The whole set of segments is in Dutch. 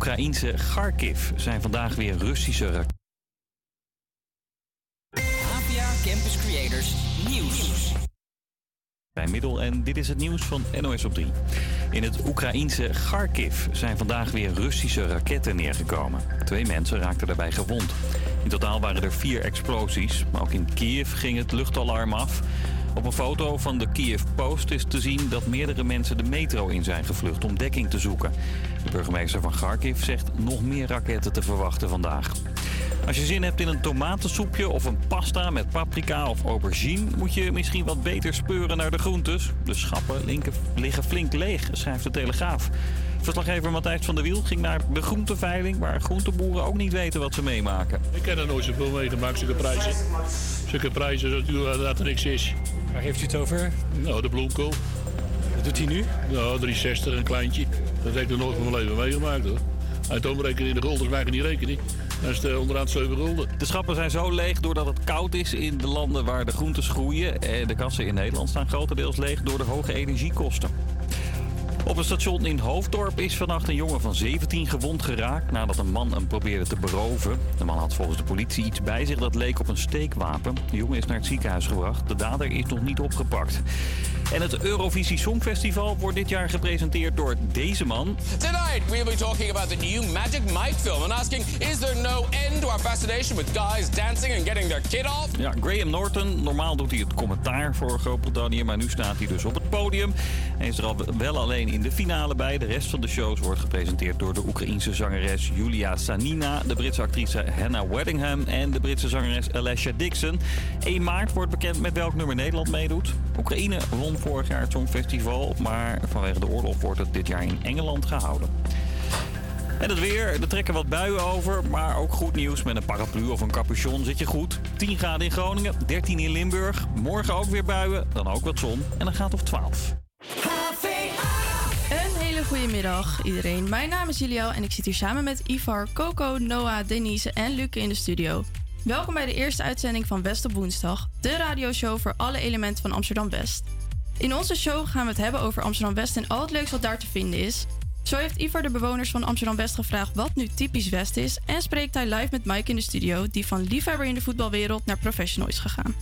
Oekraïense Kharkiv zijn vandaag weer Russische raketten. Campus Creators Nieuws. Bij Middel en dit is het nieuws van NOS op 3. In het Oekraïense Kharkiv zijn vandaag weer Russische raketten neergekomen. Twee mensen raakten daarbij gewond. In totaal waren er vier explosies, maar ook in Kiev ging het luchtalarm af. Op een foto van de Kiev Post is te zien dat meerdere mensen de metro in zijn gevlucht om dekking te zoeken. De burgemeester van Kharkiv zegt nog meer raketten te verwachten vandaag. Als je zin hebt in een tomatensoepje of een pasta met paprika of aubergine, moet je misschien wat beter speuren naar de groentes. De schappen liggen flink leeg, schrijft de Telegraaf. Verslaggever Matthijs van der Wiel ging naar de groenteveiling, waar groenteboeren ook niet weten wat ze meemaken. Ik ken er nooit zoveel meegemaakt, zulke prijzen. Zulke prijzen dat er niks is. Waar heeft u het over? Nou, de bloemkool. Wat doet hij nu? Nou, 360, een kleintje. Dat heb ik nog nooit van mijn leven meegemaakt hoor. Uit omrekenen in de guldens maken die rekening. Dan is het eh, onderaan 7 gulden. De schappen zijn zo leeg doordat het koud is in de landen waar de groentes groeien. En de kassen in Nederland staan grotendeels leeg door de hoge energiekosten. Op een station in Hoofddorp is vannacht een jongen van 17 gewond geraakt nadat een man hem probeerde te beroven. De man had volgens de politie iets bij zich dat leek op een steekwapen. De jongen is naar het ziekenhuis gebracht. De dader is nog niet opgepakt. En het Eurovisie Songfestival wordt dit jaar gepresenteerd door deze man. Tonight, we'll be talking about the new Magic Mike film and asking is there no end to our fascination with guys dancing and getting their kid off? Ja, Graham Norton. Normaal doet hij het commentaar voor Groot-Brittannië, maar nu staat hij dus op het podium. Hij is er al wel alleen in de finale bij. De rest van de shows wordt gepresenteerd door de Oekraïense zangeres Julia Sanina, de Britse actrice Hannah Weddingham en de Britse zangeres Alessia Dixon. 1 maart wordt bekend met welk nummer Nederland meedoet. Oekraïne won vorig jaar het Songfestival, maar vanwege de oorlog wordt het dit jaar in Engeland gehouden. En het weer, er trekken wat buien over, maar ook goed nieuws. Met een paraplu of een capuchon zit je goed. 10 graden in Groningen, 13 in Limburg. Morgen ook weer buien, dan ook wat zon en dan gaat of 12. Een hele goede middag iedereen. Mijn naam is Julia en ik zit hier samen met Ivar, Coco, Noah, Denise en Luke in de studio. Welkom bij de eerste uitzending van West op woensdag, de radioshow voor alle elementen van Amsterdam West. In onze show gaan we het hebben over Amsterdam West en al het leuks wat daar te vinden is. Zo heeft Ivar de bewoners van Amsterdam West gevraagd wat nu typisch West is en spreekt hij live met Mike in de studio, die van liefhebber in de voetbalwereld naar professional is gegaan.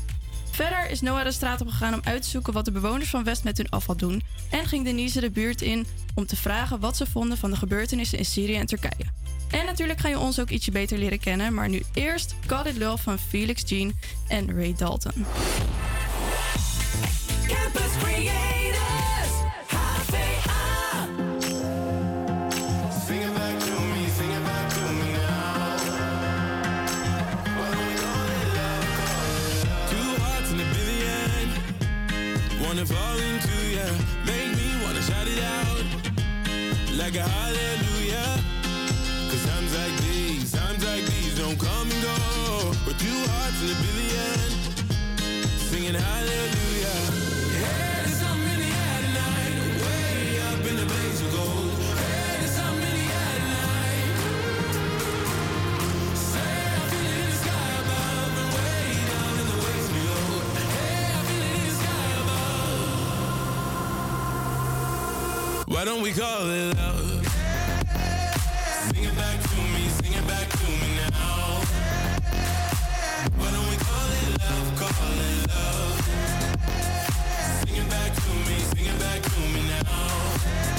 Verder is Noah de straat op gegaan om uit te zoeken wat de bewoners van West met hun afval doen. En ging Denise de buurt in om te vragen wat ze vonden van de gebeurtenissen in Syrië en Turkije. En natuurlijk ga je ons ook ietsje beter leren kennen, maar nu eerst God It Love van Felix Jean en Ray Dalton. Campus Wanna fall into ya. Make me wanna shout it out. Like a Why don't we call it love? Sing it back to me, sing it back to me now. Why don't we call it love, call it love? Sing it back to me, sing it back to me now.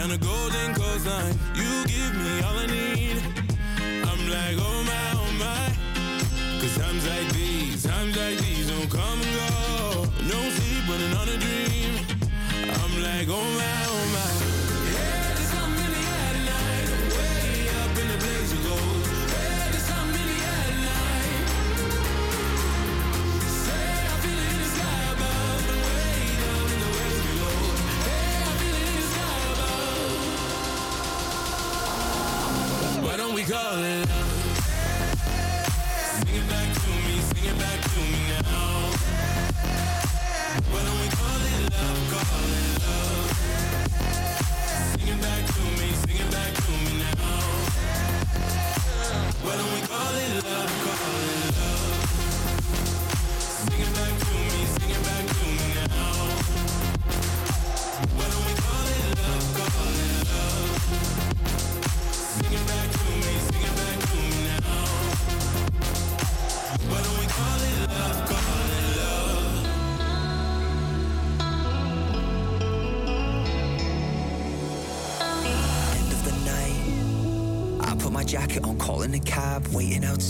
Down the golden coastline, love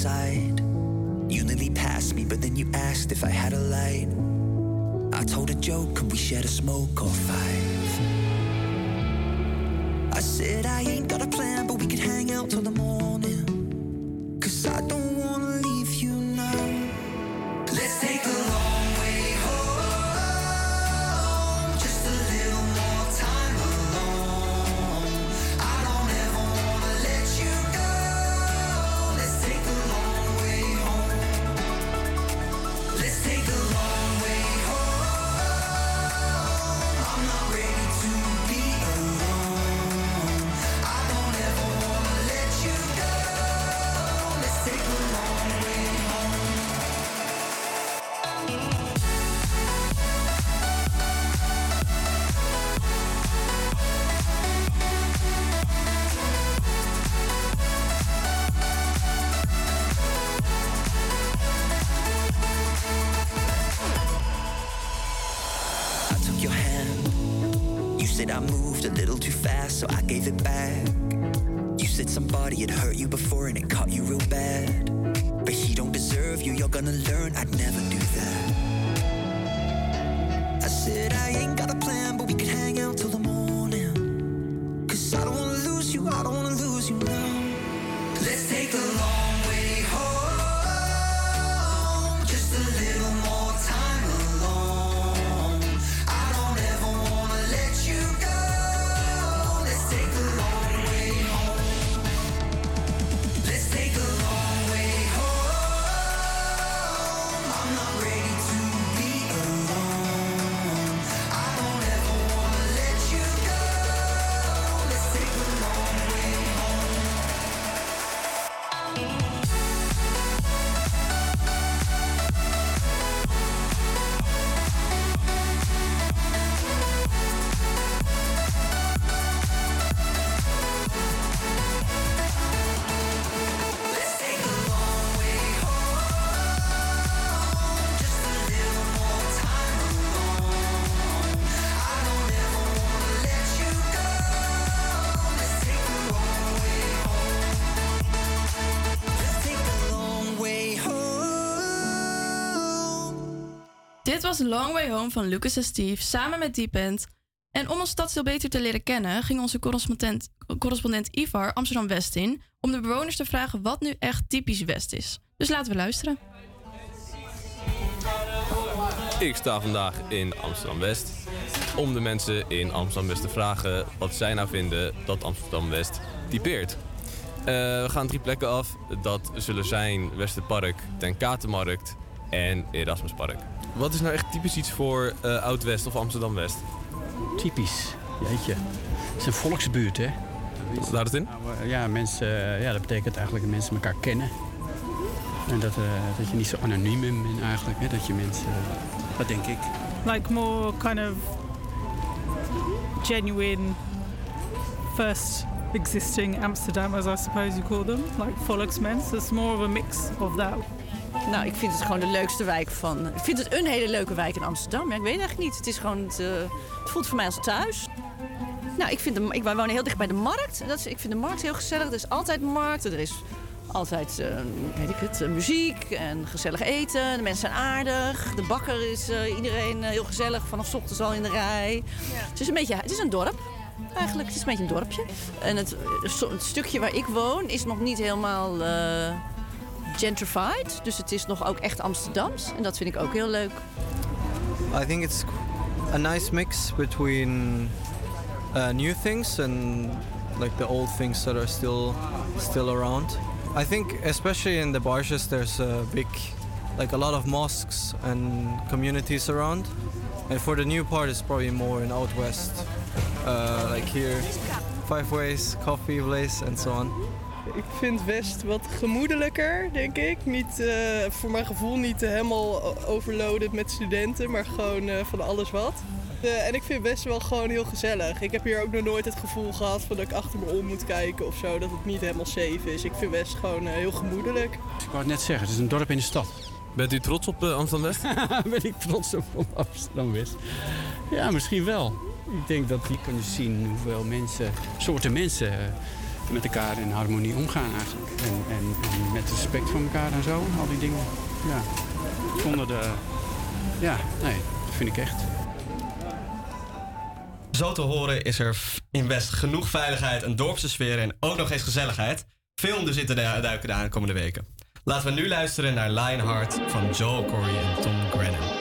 You nearly passed me, but then you asked if I had a light. I told a joke, could we share a smoke or five? I said I ain't got Dit was Long Way Home van Lucas en Steve samen met Deep End. En om ons stadsdeel beter te leren kennen, ging onze correspondent, correspondent Ivar Amsterdam West in om de bewoners te vragen wat nu echt typisch West is. Dus laten we luisteren. Ik sta vandaag in Amsterdam-West om de mensen in Amsterdam-West te vragen wat zij nou vinden dat Amsterdam-West typeert. Eh, we gaan drie plekken af. Dat zullen zijn Westerpark, Ten Katenmarkt en Erasmuspark. Wat is nou echt typisch iets voor eh, Oud-West of Amsterdam-West? Typisch, jeetje. Het is een volksbuurt, hè? Wat houdt het in? Nou, ja, mensen, eh, ja, dat betekent eigenlijk dat mensen elkaar kennen. En dat, eh, dat je niet zo anoniem bent eigenlijk, hè? Dat je mensen... eh, dat denk ik. like more kind of genuine first existing Amsterdam, as I suppose you call them, like volksmens. So it's more of a mix of that. Nou, ik vind het gewoon de leukste wijk van. Ik vind het een hele leuke wijk in Amsterdam. Ja, ik weet het eigenlijk niet. Het is gewoon. Het, eh, het voelt voor mij als thuis. Nou, ik, vind de, ik wonen heel dicht bij de markt. Dat is, ik vind de markt heel gezellig. Er is altijd markt. Er is altijd, eh, weet ik het, eh, muziek en gezellig eten. De mensen zijn aardig. De bakker is iedereen heel gezellig. Vanaf 's ochtends al in de rij. Het is een beetje, het is een dorp. Eigenlijk, het is een beetje een dorpje. En het, het stukje waar ik woon is nog niet helemaal gentrified. Dus het is nog ook echt Amsterdams. En dat vind ik ook heel leuk. I think it's a nice mix between uh, new things and like the old things that are still still around. I think especially in the Barshes there's a big like a lot of mosques and communities around. And for the new part it's probably more in out west. Uh, like here Five Ways, Coffee Place and so on. Ik vind West wat gemoedelijker, denk ik. Niet, eh, voor mijn gevoel niet helemaal overloaded met studenten, maar gewoon eh, van alles wat. Eh, en ik vind West wel gewoon heel gezellig. Ik heb hier ook nog nooit het gevoel gehad van dat ik achter me om moet kijken of zo. Dat het niet helemaal safe is. Ik vind West gewoon heel gemoedelijk. Ik wou het net zeggen, het is een dorp in de stad. Bent u trots op eh, Amsterdam-West? ben ik trots op op Amsterdam-West? Ja, misschien wel. Ik denk dat die kunnen zien hoeveel mensen, soorten mensen met elkaar in harmonie omgaan eigenlijk. En, en, en met respect voor elkaar en zo, al die dingen. Ja. Zonder de... Ja, nee, dat vind ik echt. Zo te horen is er in West genoeg veiligheid, een dorpse sfeer en ook nog eens gezelligheid. Veel daar duiken de aankomende weken. Laten we nu luisteren naar Lionheart van Joe Corey en Tom Grennan.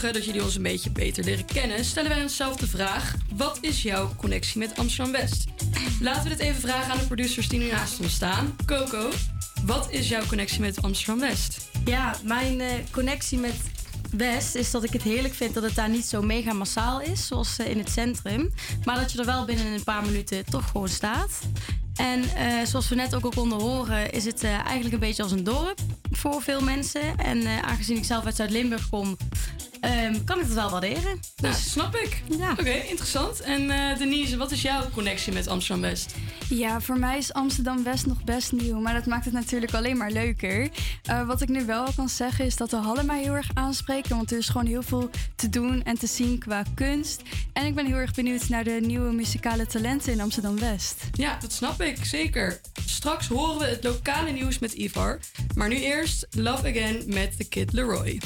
Dat jullie ons een beetje beter leren kennen, stellen wij onszelf de vraag: wat is jouw connectie met Amsterdam West? Laten we dit even vragen aan de producers die nu naast ons staan. Coco, wat is jouw connectie met Amsterdam West? Ja, mijn eh, connectie met West is dat ik het heerlijk vind dat het daar niet zo mega massaal is, zoals eh, in het centrum. Maar dat je er wel binnen een paar minuten toch gewoon staat. En eh, zoals we net ook al konden horen, is het eigenlijk een beetje als een dorp voor veel mensen. En aangezien ik zelf uit Zuid-Limburg kom, ehm, kan ik het wel waarderen. Dus snap ik. Ja. Oké, interessant. En eh, Denise, wat is jouw connectie met Amsterdam West? Ja, voor mij is Amsterdam West nog best nieuw, maar dat maakt het natuurlijk alleen maar leuker. Eh, wat ik nu wel kan zeggen is dat de hallen mij heel erg aanspreken, want er is gewoon heel veel te doen en te zien qua kunst. En ik ben heel erg benieuwd naar de nieuwe muzikale talenten in Amsterdam West. Ja, dat snap ik, zeker. Straks horen we het lokale nieuws met Ivar. Maar nu eerst Love Again met The Kid Leroy.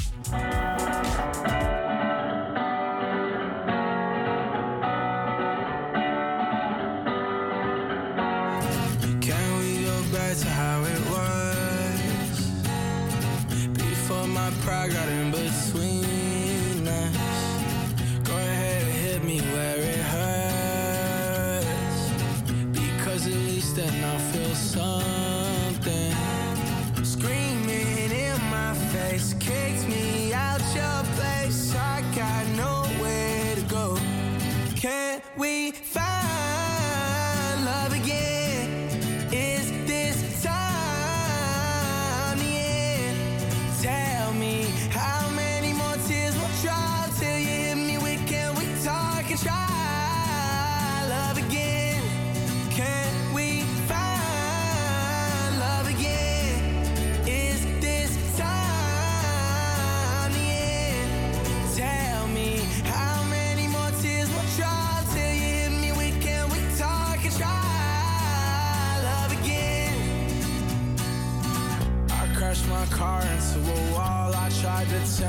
My pride got in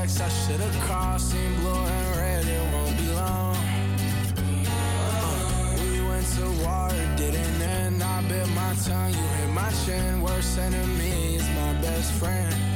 text, I should have crossed. Seen blue and red, it won't be long. Uh, we went to war, it didn't end. I bit my tongue, you hit my chin. Worst enemy is my best friend.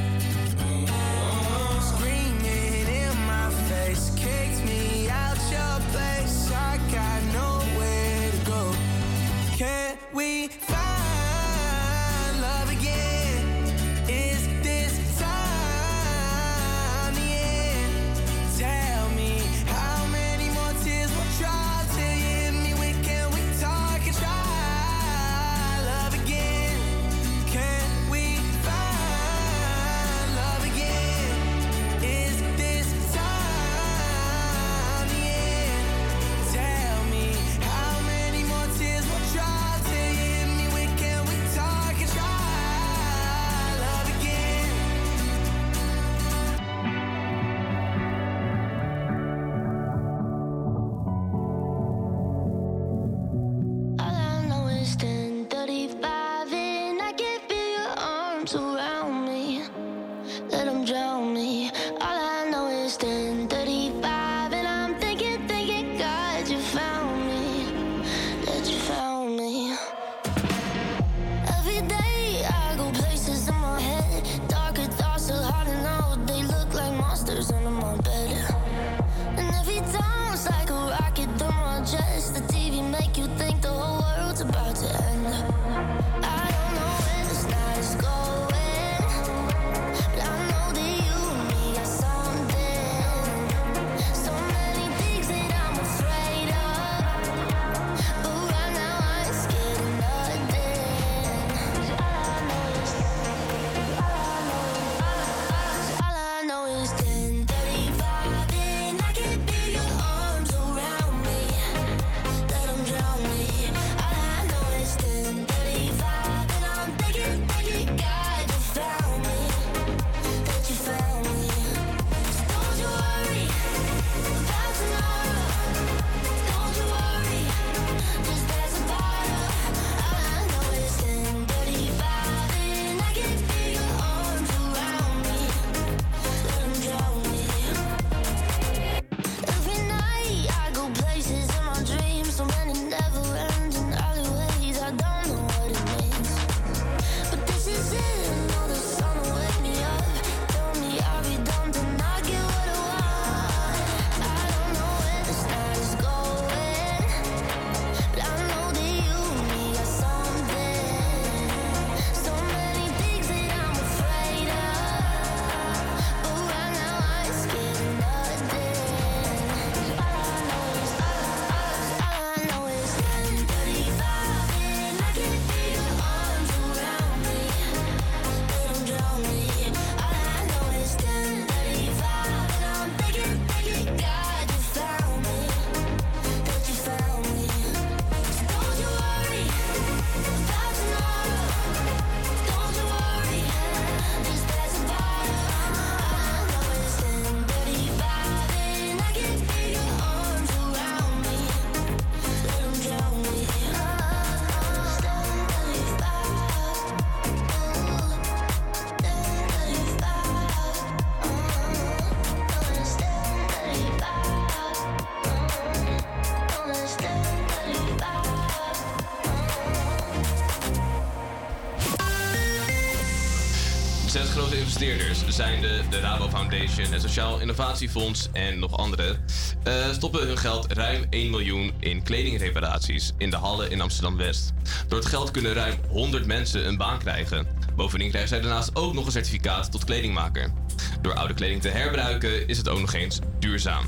Grote investeerders, zijn de, Rabo Foundation, het Sociaal Innovatiefonds en nog andere, eh, stoppen hun geld ruim 1 miljoen in kledingreparaties in de hallen in Amsterdam-West. Door het geld kunnen ruim 100 mensen een baan krijgen. Bovendien krijgen zij daarnaast ook nog een certificaat tot kledingmaker. Door oude kleding te herbruiken is het ook nog eens duurzaam.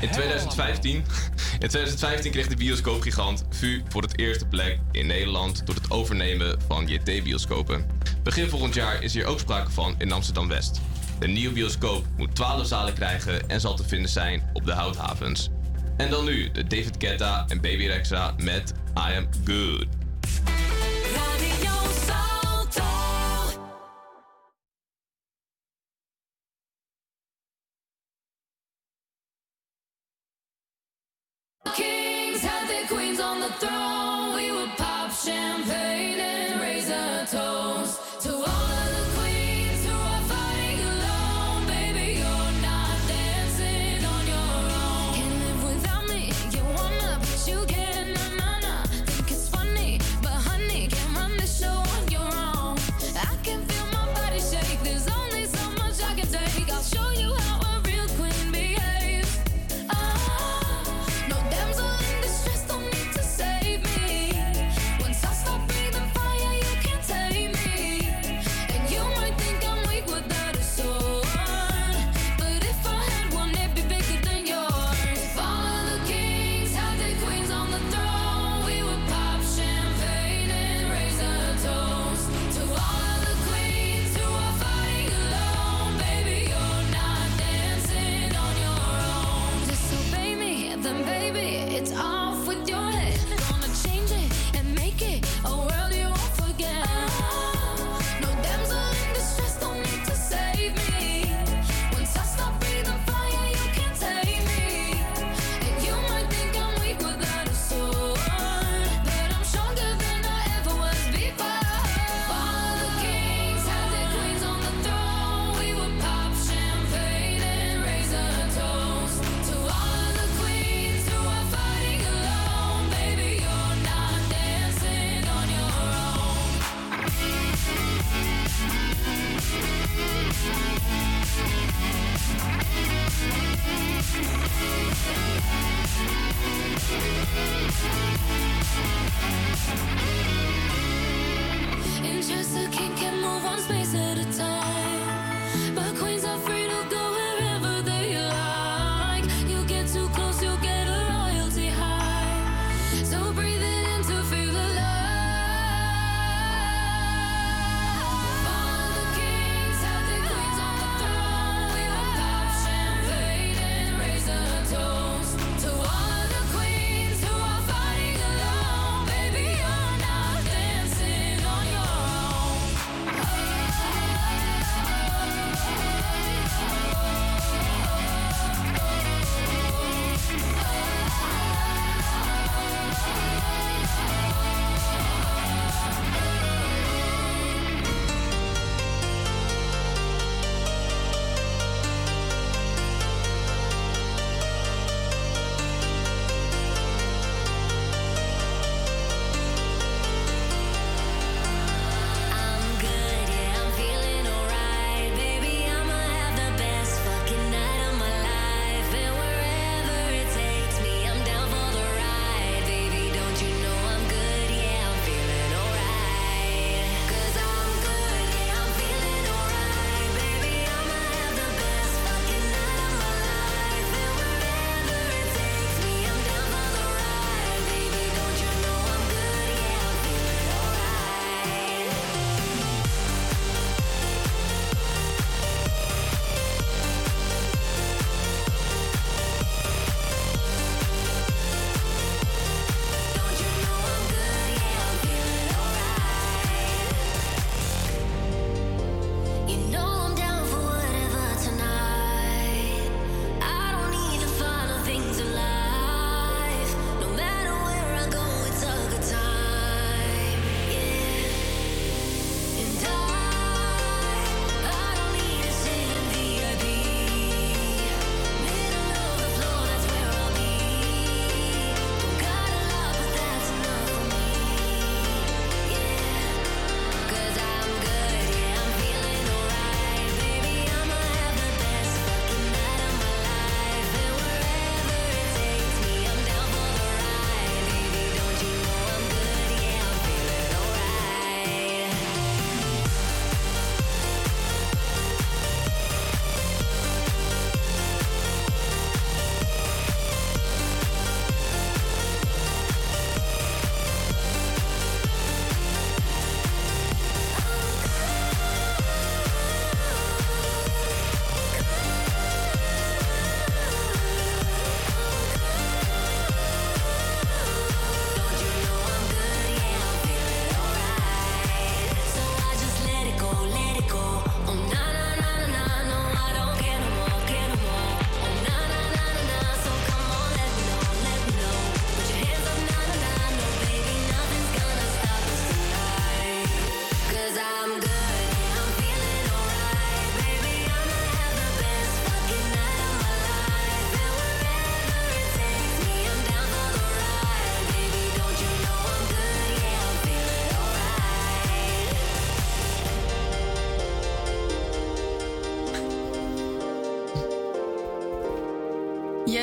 In 2015, in 2015 kreeg de bioscoopgigant VU voor het eerste plek in Nederland door het overnemen van JT-bioscopen. Begin volgend jaar is hier ook sprake van in Amsterdam-West. De nieuwe bioscoop moet 12 zalen krijgen en zal te vinden zijn op de houthavens. En dan nu de David Guetta en Baby Rexha met I Am Good.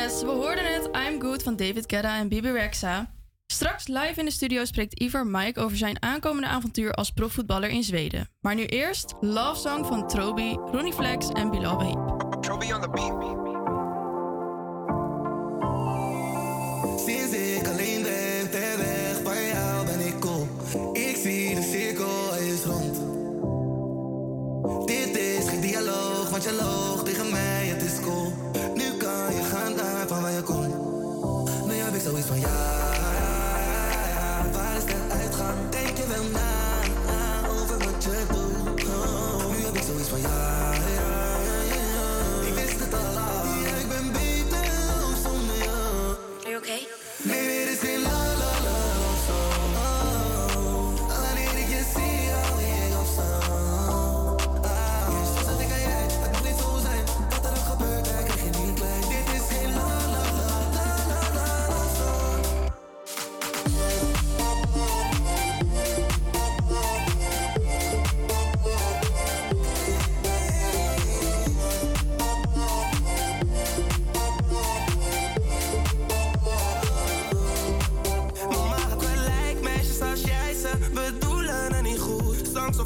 Yes, we hoorden het I'm Good van David Guetta en Bibi Rexa. Straks live in de studio spreekt Ivar Mike over zijn aankomende avontuur als profvoetballer in Zweden. Maar nu eerst Love Song van Trobi, Ronnie Flex en Bilal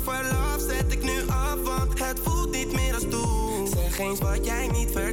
Verlaat zet ik nu af, want het voelt niet meer als toen. Zeg eens wat jij niet vertelt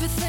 everything.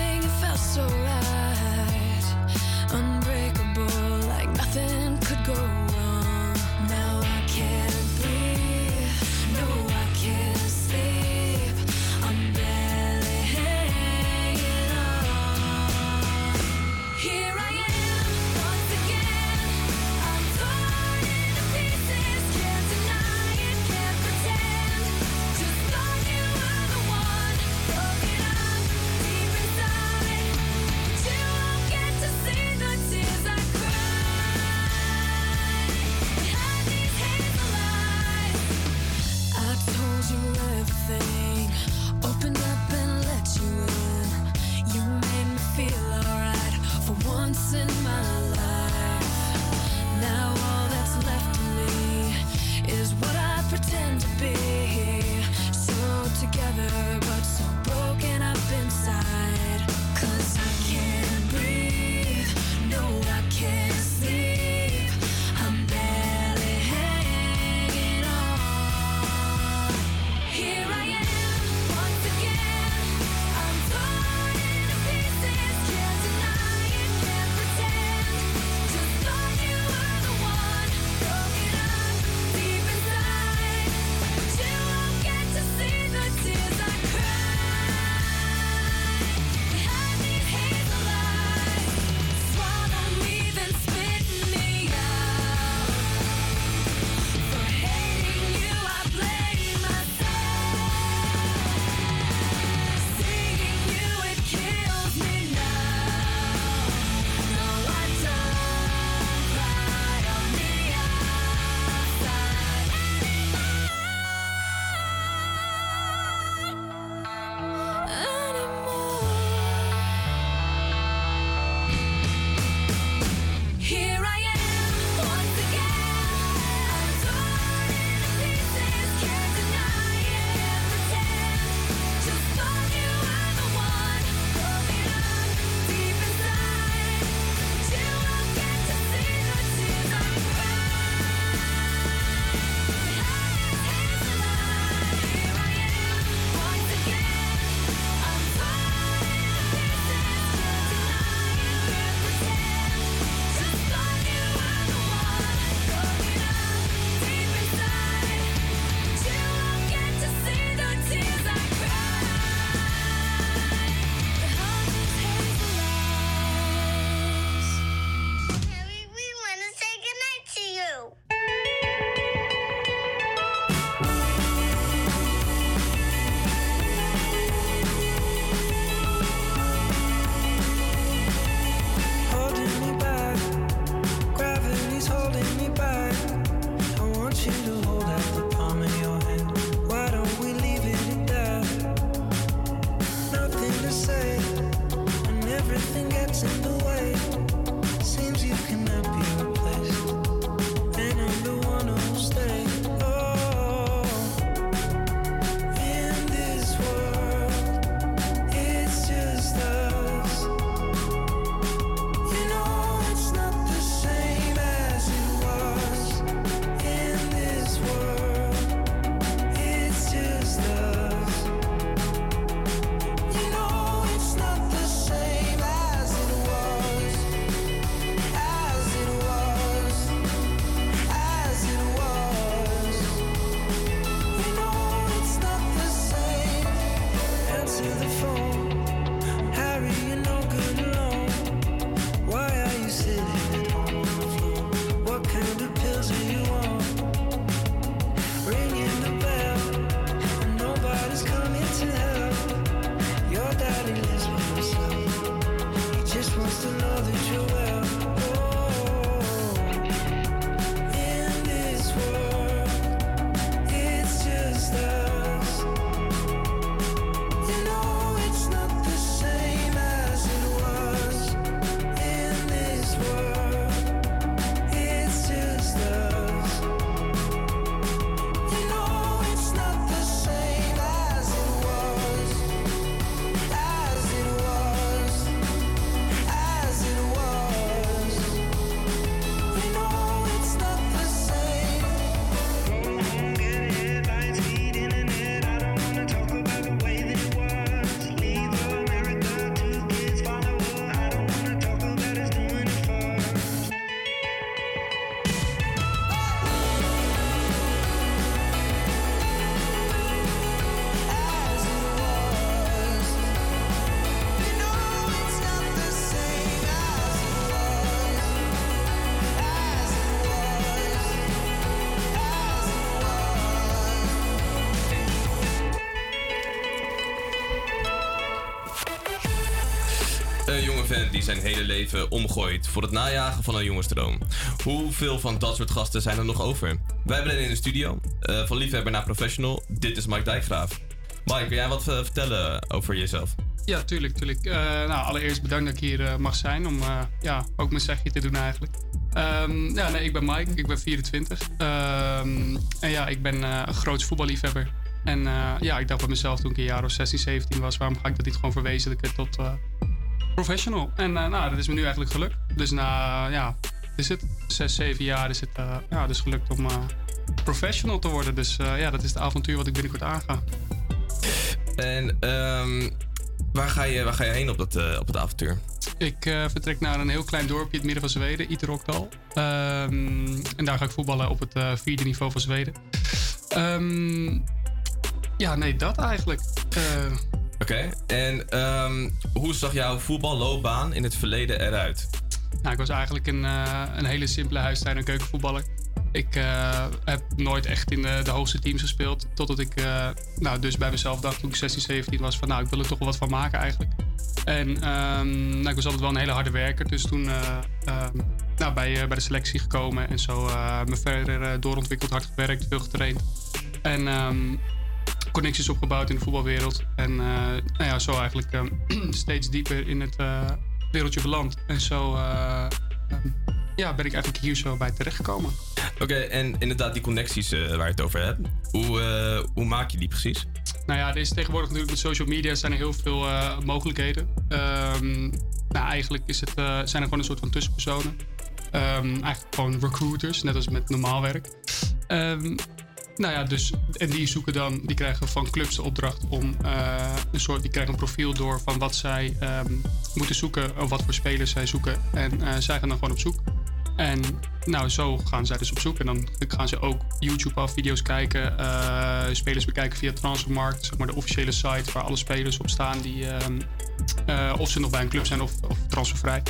Die zijn hele leven omgooit voor het najagen van een jongensdroom. Hoeveel van dat soort gasten zijn er nog over? Wij hebben in de studio. Eh, van liefhebber naar professional. Dit is Mike Dijkgraaf. Mike, kun jij wat eh, vertellen over jezelf? Ja, tuurlijk, tuurlijk. Eh, nou, allereerst bedankt dat ik hier mag zijn om ja, ook mijn zegje te doen eigenlijk. Ehm, ja, nee, ik ben Mike, ik ben 24. Ehm, en ja, ik ben een groot voetballiefhebber. En ja, ik dacht bij mezelf toen ik een jaar of 16, 17 was, waarom ga ik dat niet gewoon verwezenlijken tot professional? En eh, nou, dat is me nu eigenlijk gelukt. Dus na, ja, is het 6, 7 jaar is het eh, ja, dus gelukt om eh, professional te worden. Dus ja, dat is het avontuur wat ik binnenkort aanga. En ehm, waar, ga je, waar ga je heen op, dat, op het avontuur? Ik vertrek naar een heel klein dorpje in het midden van Zweden, Iterokdal. Ehm, en daar ga ik voetballen op het vierde niveau van Zweden. Ehm, ja, nee, dat eigenlijk. Oké, en ehm, hoe zag jouw voetballoopbaan in het verleden eruit? nou, ik was eigenlijk een, eh, een hele simpele huistuin- en keukenvoetballer. Ik eh, heb nooit echt in de, de hoogste teams gespeeld. Totdat ik eh, nou, dus bij mezelf dacht toen ik 16, 17 was van nou, ik wil er toch wel wat van maken eigenlijk. En ehm, nou, ik was altijd wel een hele harde werker. Dus toen eh, ehm, nou, bij, bij de selectie gekomen en zo me verder doorontwikkeld, hard gewerkt, veel getraind. En connecties opgebouwd in de voetbalwereld. En eh, nou ja, zo eigenlijk ehm, steeds dieper in het eh, wereldje beland. En zo eh, ehm, ja, ben ik eigenlijk hier zo bij terechtgekomen. Oké, en inderdaad die connecties waar je het over hebt. Hoe, hoe maak je die precies? Nou ja, er is tegenwoordig natuurlijk met social media zijn er heel veel mogelijkheden. Ehm, nou, eigenlijk is het, zijn er gewoon een soort van tussenpersonen. Eigenlijk gewoon recruiters, net als met normaal werk. Nou ja, dus, en die zoeken dan, die krijgen van clubs de opdracht om eh, een soort, die krijgen een profiel door van wat zij ehm, moeten zoeken, of wat voor spelers zij zoeken. En eh, zij gaan dan gewoon op zoek. En nou, zo gaan zij dus op zoek. En dan gaan ze ook YouTube af video's kijken. eh, spelers bekijken via Transfermarkt, zeg maar de officiële site waar alle spelers op staan. Die, eh, of ze nog bij een club zijn of, of transfervrij.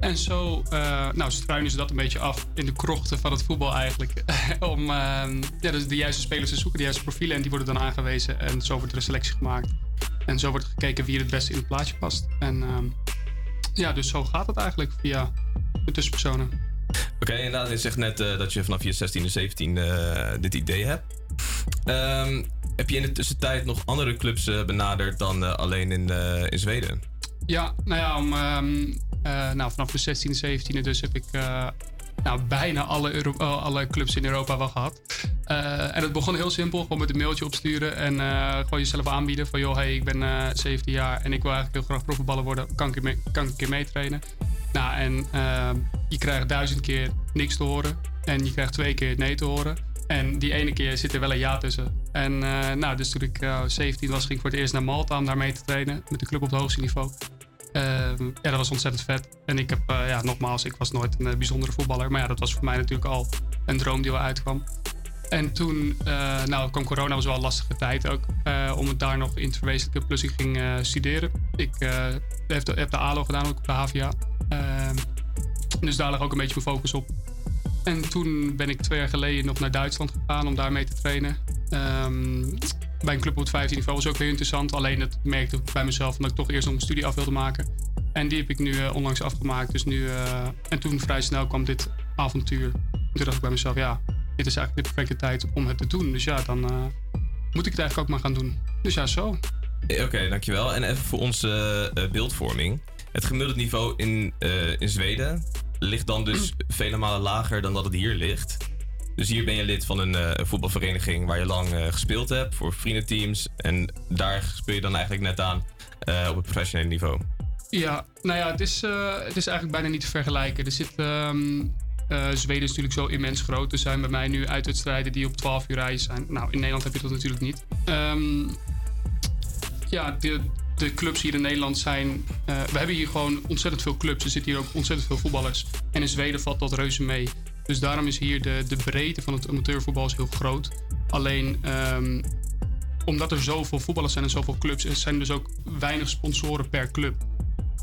En zo eh, nou, struinen ze dat een beetje af in de krochten van het voetbal eigenlijk. Om ehm, ja, dus de juiste spelers te zoeken, de juiste profielen. En die worden dan aangewezen. En zo wordt er een selectie gemaakt. En zo wordt gekeken wie er het beste in het plaatje past. En ehm, ja, dus zo gaat het eigenlijk via de tussenpersonen. Oké, inderdaad, je zegt net eh, dat je vanaf je 16 en 17 eh, dit idee hebt. Ehm, heb je in de tussentijd nog andere clubs eh, benaderd dan eh, alleen in, eh, in Zweden? Ja, nou ja, om, ehm, eh, nou, vanaf de 16e, 17e dus heb ik nou, bijna alle, alle clubs in Europa wel gehad. Eh, en het begon heel simpel, gewoon met een mailtje opsturen en gewoon jezelf aanbieden van joh, hey, ik ben eh 17 jaar en ik wil eigenlijk heel graag profvoetballer worden, kan ik, mee, kan ik een keer meetrainen? Nou, en ehm, je krijgt duizend keer niks te horen en je krijgt twee keer nee te horen. En die ene keer zit er wel een ja tussen. En eh, nou, dus toen ik eh, 17 was, ging ik voor het eerst naar Malta om daar mee te trainen. Met de club op het hoogste niveau. Ehm, ja, dat was ontzettend vet. En ik heb, eh, ja, nogmaals, ik was nooit een eh, bijzondere voetballer. Maar ja, dat was voor mij natuurlijk al een droom die wel uitkwam. En toen, eh, nou, kwam corona, was wel een lastige tijd ook. eh, om het daar nog in te verwezenlijken. Plus ik ging eh, studeren. Ik eh, heb, de, heb de ALO gedaan, ook op de HVA. Ehm, dus daar lag ook een beetje mijn focus op. En toen ben ik twee jaar geleden nog naar Duitsland gegaan om daar mee te trainen. Ehm, bij een club op het 15 niveau was ook weer interessant. Alleen dat merkte ik bij mezelf dat ik toch eerst nog mijn studie af wilde maken. En die heb ik nu eh, onlangs afgemaakt. Dus nu, eh, en toen vrij snel kwam dit avontuur. Toen dacht ik bij mezelf, ja, dit is eigenlijk de perfecte tijd om het te doen. Dus ja, dan eh, moet ik het eigenlijk ook maar gaan doen. Dus ja, zo. Oké, dankjewel. En even voor onze beeldvorming. Het gemiddeld niveau in, in Zweden ligt dan dus vele malen lager dan dat het hier ligt. Dus hier ben je lid van een eh, voetbalvereniging waar je lang eh, gespeeld hebt voor vriendenteams. En daar speel je dan eigenlijk net aan eh, op het professionele niveau. Ja, nou ja, het is, het is eigenlijk bijna niet te vergelijken. Er zit, ehm, eh, Zweden is natuurlijk zo immens groot. Er zijn bij mij nu uitwedstrijden die op 12 uur rijden zijn. Nou, in Nederland heb je dat natuurlijk niet. Ehm, ja, de, de clubs hier in Nederland zijn... eh, we hebben hier gewoon ontzettend veel clubs. Er zitten hier ook ontzettend veel voetballers. En in Zweden valt dat reuze mee. Dus daarom is hier de, de breedte van het amateurvoetbal heel groot. Alleen... ehm, omdat er zoveel voetballers zijn en zoveel clubs, er zijn dus ook weinig sponsoren per club.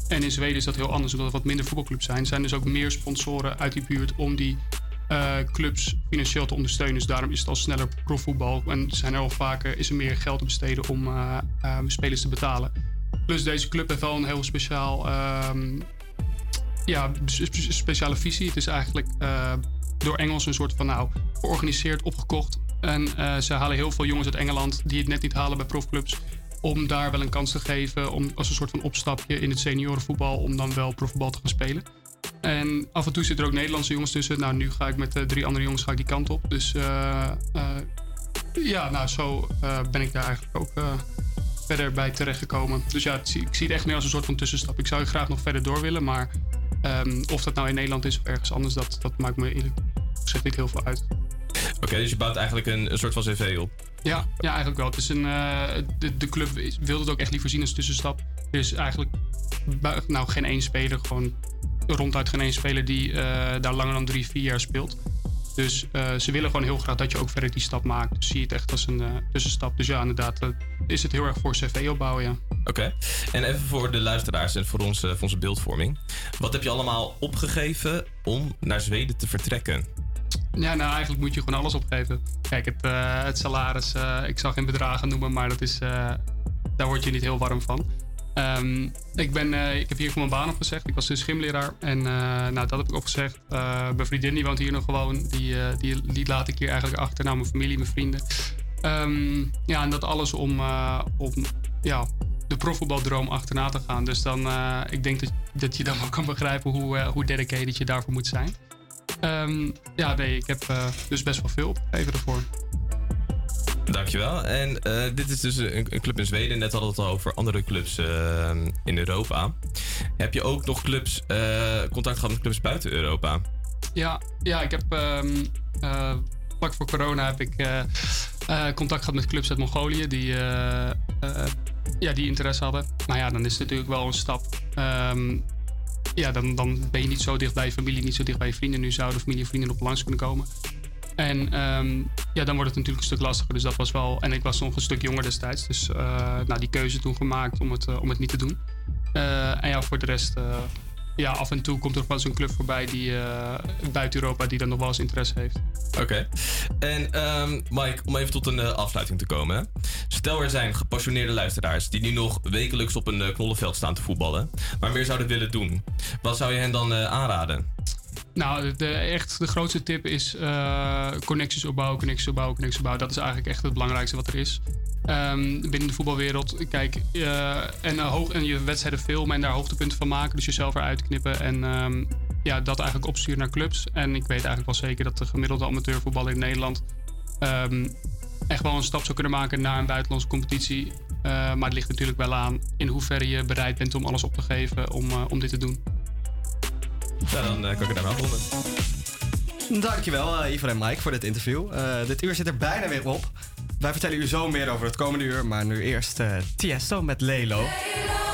En in Zweden is dat heel anders, omdat er wat minder voetbalclubs zijn. Er zijn dus ook meer sponsoren uit die buurt om die eh, clubs financieel te ondersteunen. Dus daarom is het al sneller profvoetbal. En zijn er al vaker is er meer geld te besteden om eh, eh, spelers te betalen. Plus deze club heeft wel een heel speciaal, ehm, ja, spe- speciale visie. Het is eigenlijk door Engels een soort van nou, georganiseerd, opgekocht. En ze halen heel veel jongens uit Engeland die het net niet halen bij profclubs. Om daar wel een kans te geven, om als een soort van opstapje in het seniorenvoetbal, om dan wel profvoetbal te gaan spelen. En af en toe zitten er ook Nederlandse jongens tussen. Nou, nu ga ik met eh, drie andere jongens ga ik die kant op. Dus eh, eh, ja, nou, zo ben ik daar eigenlijk ook verder bij terechtgekomen. Dus ja, het ik zie het echt meer als een soort van tussenstap. Ik zou graag nog verder door willen, maar ehm, of dat nou in Nederland is of ergens anders, dat, dat maakt me eerlijk gezegd niet heel veel uit. Oké, dus je bouwt eigenlijk een, een soort van cv op. Ja, ja, eigenlijk wel. Het is een, de, de club is- wil het ook echt liever zien als tussenstap. Er is eigenlijk nou, geen één speler, gewoon ronduit geen één speler die eh, daar langer dan drie, vier jaar speelt. Dus eh, ze willen gewoon heel graag dat je ook verder die stap maakt. Dus zie je het echt als een eh, tussenstap. Dus ja, inderdaad, is het heel erg voor cv opbouwen, ja. Oké. En even voor de luisteraars en voor onze, voor onze beeldvorming. Wat heb je allemaal opgegeven om naar Zweden te vertrekken? Ja, nou eigenlijk moet je gewoon alles opgeven. Kijk, het, het salaris, ik zal geen bedragen noemen, maar dat is, daar word je niet heel warm van. Ehm, ik, ben, eh, ik heb hier voor mijn baan opgezegd. Ik was dus gymleraar en eh, nou, dat heb ik opgezegd. Eh, mijn vriendin die woont hier nog gewoon. Die, die, die laat ik hier eigenlijk achter. Nou, mijn familie, mijn vrienden. Ehm, ja, en dat alles om, om ja, de profvoetbaldroom achterna te gaan. Dus dan, ik denk dat, dat je dan wel kan begrijpen hoe, hoe dedicated je daarvoor moet zijn. Ehm, ja, nee, ik heb dus best wel veel opgegeven ervoor. Dankjewel. En eh, dit is dus een, een club in Zweden. Net hadden we het al over andere clubs eh, in Europa. Heb je ook nog clubs, eh, contact gehad met clubs buiten Europa? Ja, ja ik heb eh, vlak voor corona heb ik contact gehad met clubs uit Mongolië die, ja, die interesse hadden. Maar ja, dan is het natuurlijk wel een stap. Ehm, ja, dan, dan ben je niet zo dicht bij je familie, niet zo dicht bij je vrienden. Nu zouden familie en vrienden op langs kunnen komen. En ehm, ja, dan wordt het natuurlijk een stuk lastiger. Dus dat was wel. En ik was nog een stuk jonger destijds. Dus eh, nou, die keuze toen gemaakt om het, eh, om het niet te doen. Eh, en ja, voor de rest. ja, af en toe komt er wel eens een club voorbij die buiten Europa die dan nog wel eens interesse heeft. Oké. En ehm, Mike, om even tot een afsluiting te komen. Stel er zijn gepassioneerde luisteraars die nu nog wekelijks op een knollenveld staan te voetballen, maar meer zouden willen doen. Wat zou je hen dan aanraden? Nou, de, echt de grootste tip is eh, connecties opbouwen, connecties opbouwen, connecties opbouwen. Dat is eigenlijk echt het belangrijkste wat er is. Ehm, binnen de voetbalwereld, kijk, eh, en, eh, hoog, en je wedstrijden filmen en daar hoogtepunten van maken. Dus jezelf eruit knippen en ehm, ja, dat eigenlijk opsturen naar clubs. En ik weet eigenlijk wel zeker dat de gemiddelde amateurvoetballer in Nederland ehm, echt wel een stap zou kunnen maken naar een buitenlandse competitie. Maar het ligt natuurlijk wel aan in hoeverre je bereid bent om alles op te geven om, om dit te doen. Ja, dan eh, kan ik het daar wel vonden. Dankjewel, uh, Ivan en Mike, voor dit interview. Eh, dit uur zit er bijna weer op. Wij vertellen u zo meer over het komende uur, maar nu eerst eh, Tiesto met Lelo. I'm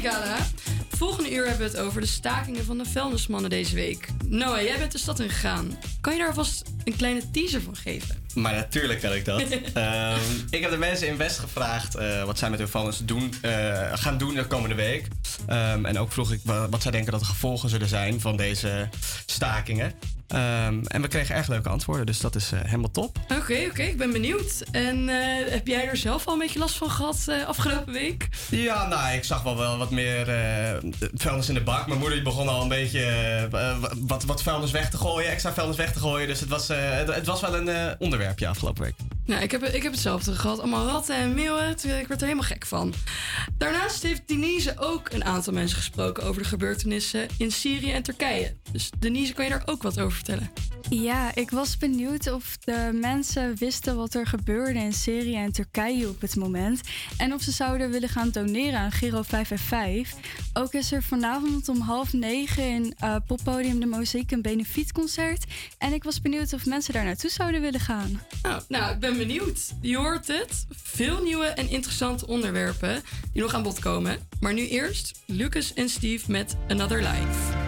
Sigala. Volgende uur hebben we het over de stakingen van de vuilnismannen deze week. Noah, jij bent de stad in gegaan. Kan je daar alvast een kleine teaser van geven? Maar natuurlijk kan ik dat. Ehm, ik heb de mensen in West gevraagd eh, wat zij met hun vuilnis doen, eh, gaan doen de komende week. Ehm, en ook vroeg ik wa- wat zij denken dat de gevolgen zullen zijn van deze stakingen. Ehm, en we kregen erg leuke antwoorden, dus dat is eh, helemaal top. Oké, oké, ik ben benieuwd. En heb jij er zelf al een beetje last van gehad eh, afgelopen week? Ja, nou, ik zag wel, wel wat meer eh, vuilnis in de bak. Mijn moeder begon al een beetje eh, wat, wat vuilnis weg te gooien, extra vuilnis weg te gooien. Dus het was, eh, het, was wel een eh, onderwerpje afgelopen week. Nou, ik heb, ik heb hetzelfde gehad. Allemaal ratten en meeuwen. Ik werd er helemaal gek van. Daarnaast heeft Denise ook een aantal mensen gesproken over de gebeurtenissen in Syrië en Turkije. Dus Denise, kan je daar ook wat over vertellen? Ja, ik was benieuwd of de mensen wisten wat er gebeurde in Syrië en Turkije op het moment. En of ze zouden willen gaan doneren aan Giro 555. Ook is er vanavond om half negen in eh, Poppodium de Mozaïek een benefietconcert. En ik was benieuwd of mensen daar naartoe zouden willen gaan. Nou, nou, ik ben benieuwd. Je hoort het. Veel nieuwe en interessante onderwerpen die nog aan bod komen. Maar nu eerst Lucas en Steve met Another Life.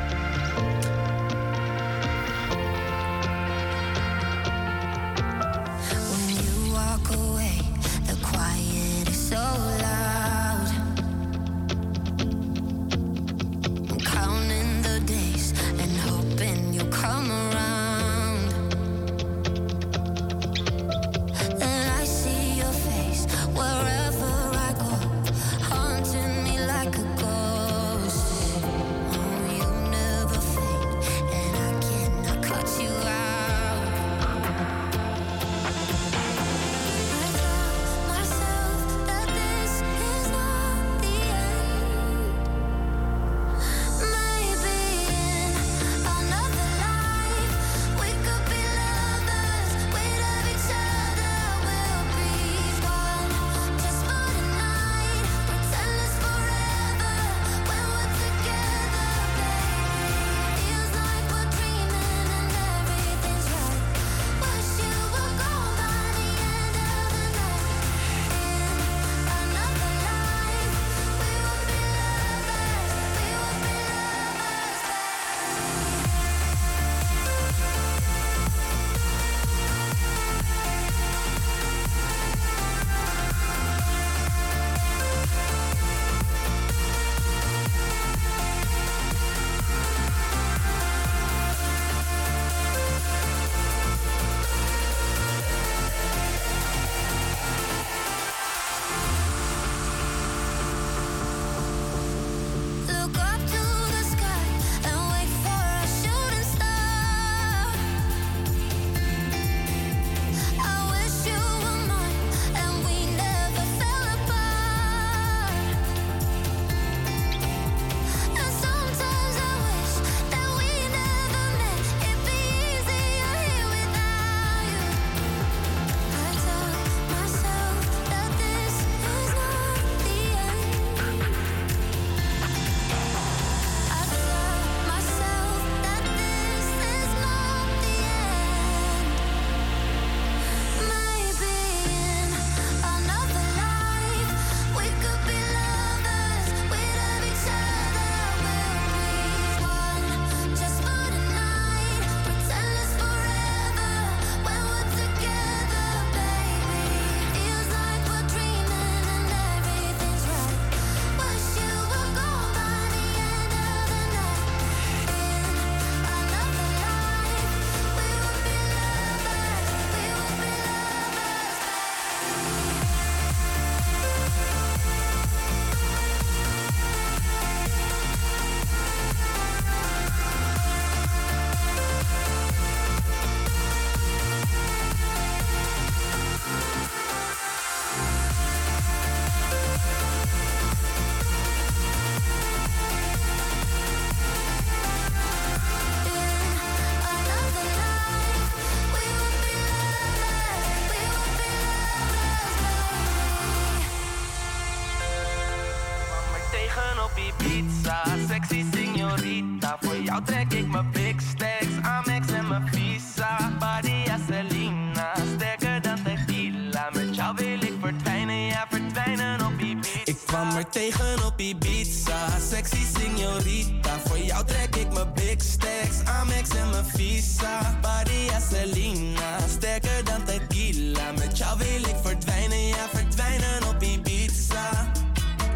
Kwam tegen op Ibiza, sexy signorita. Voor jou trek ik mijn big stacks, Amex en mijn visa. Badia Selena, sterker dan tequila. Met jou wil ik verdwijnen, ja verdwijnen op Ibiza.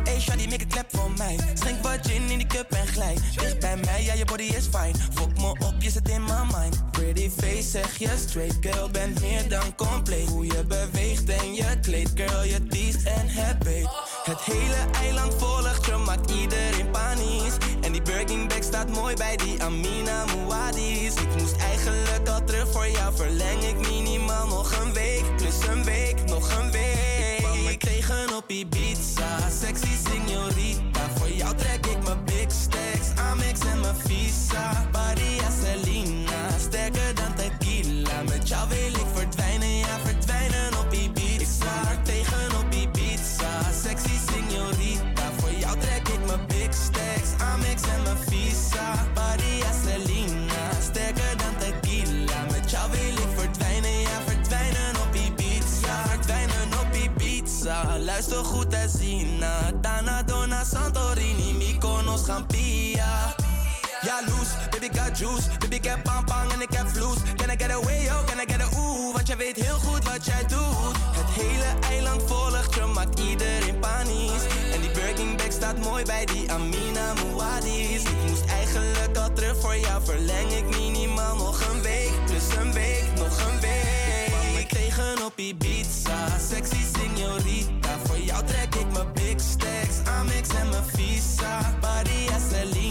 Hey shawty, make a clap voor mij. Schenk wat gin in die cup en glij. Dicht bij mij, ja je body is fine. Fok me op, je zit in my mind. Pretty face, zeg je straight. Girl, bent meer dan compleet. Hoe je beweegt en je kleed. Girl, je teest en beet. Het hele eiland volgt je, maakt iedereen panisch. En die Birkin bag staat mooi bij die Amina Muadis. Ik moest eigenlijk al terug voor jou. Verleng ik minimaal nog een week. Plus een week, nog een week. Ik kwam er tegen op Ibiza, Ibiza. Luister goed en zien na. Dona, Santorini, Mykonos, Gampia. Ja, loose, baby got juice. Baby, ik heb pang en ik heb vloes. Can I get away, yo, can I get a ooh? Want jij weet heel goed wat jij doet. Het hele eiland volgt je, maakt iedereen panisch. En die Birkin bag staat mooi bij die Amina Muadis. Ik moest eigenlijk al terug voor jou, verleng ik minimaal nog een week. Plus een week, nog een week. Ik er tegen op Ibiza, sexy signorita. Trek ik mijn big stacks, Amex en mijn visa. Badia Selena,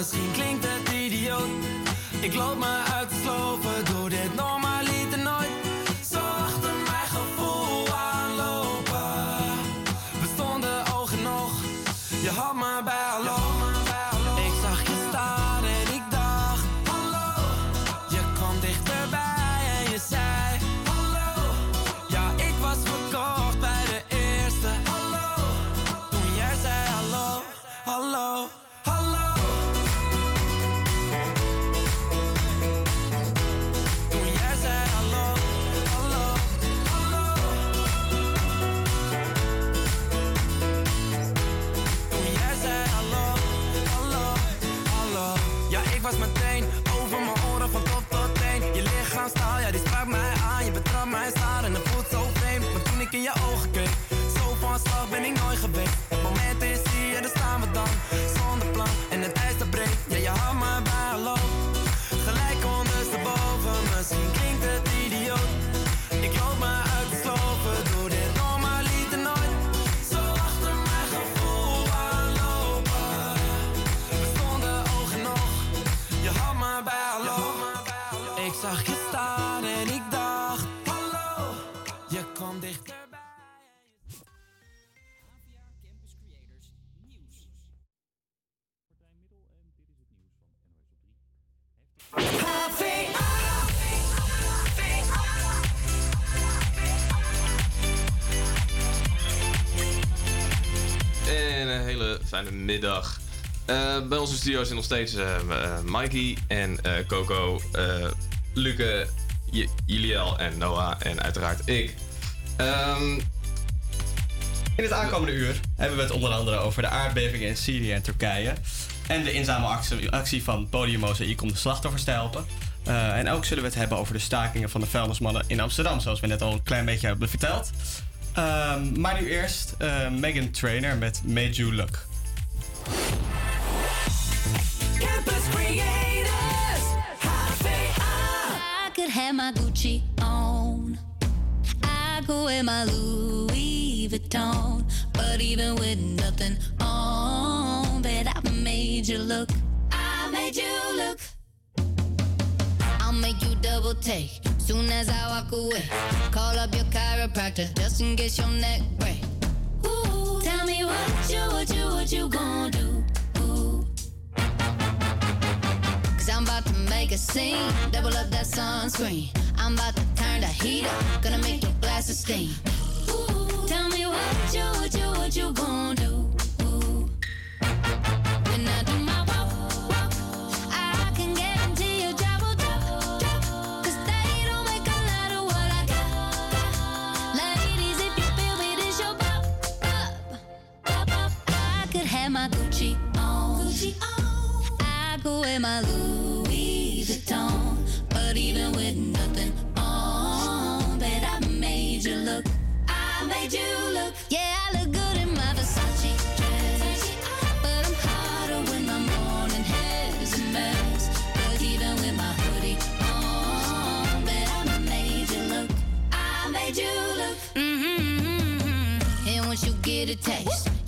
misschien klinkt het idioot. Ik loop me hele fijne middag. Eh, bij onze studio zijn nog steeds eh, Mikey en Coco, Luke, Juliel en Noah en uiteraard ik. Ehm, In het aankomende uur hebben we het onder andere over de aardbevingen in Syrië en Turkije. En de inzamelactie actie van Podium Mozaïek om de slachtoffers te helpen. En ook zullen we het hebben over de stakingen van de vuilnismannen in Amsterdam, zoals we net al een klein beetje hebben verteld. Ehm, maar nu eerst eh, Megan Trainer met Made You Look. Campus Creators, I could have my Gucci on. I go in my Louis Vuitton. But even with nothing on, bet I made you look. I made you look. I'll make you double take soon as I walk away. Call up your chiropractor just in case your neck breaks. Tell me what you, what you, what you gonna to make a scene, double up that sunscreen. I'm to turn the heat up, gonna make your glasses steam. Ooh. Tell me what you, what you, what you gonna do? am I?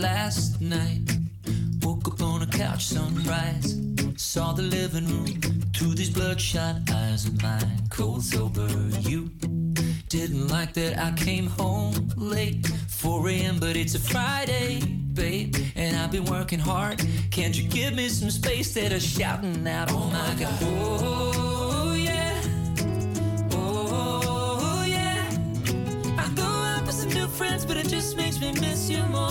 last night. Woke up on a couch, sunrise. Saw the living room through these bloodshot eyes of mine. Cold sober, you didn't like that I came home late, 4 a.m. But it's a Friday, babe, and I've been working hard. Can't you give me some space that I'm shouting out? Oh my God. Oh yeah. Oh yeah. I go out with some new friends, but it just makes me miss you more.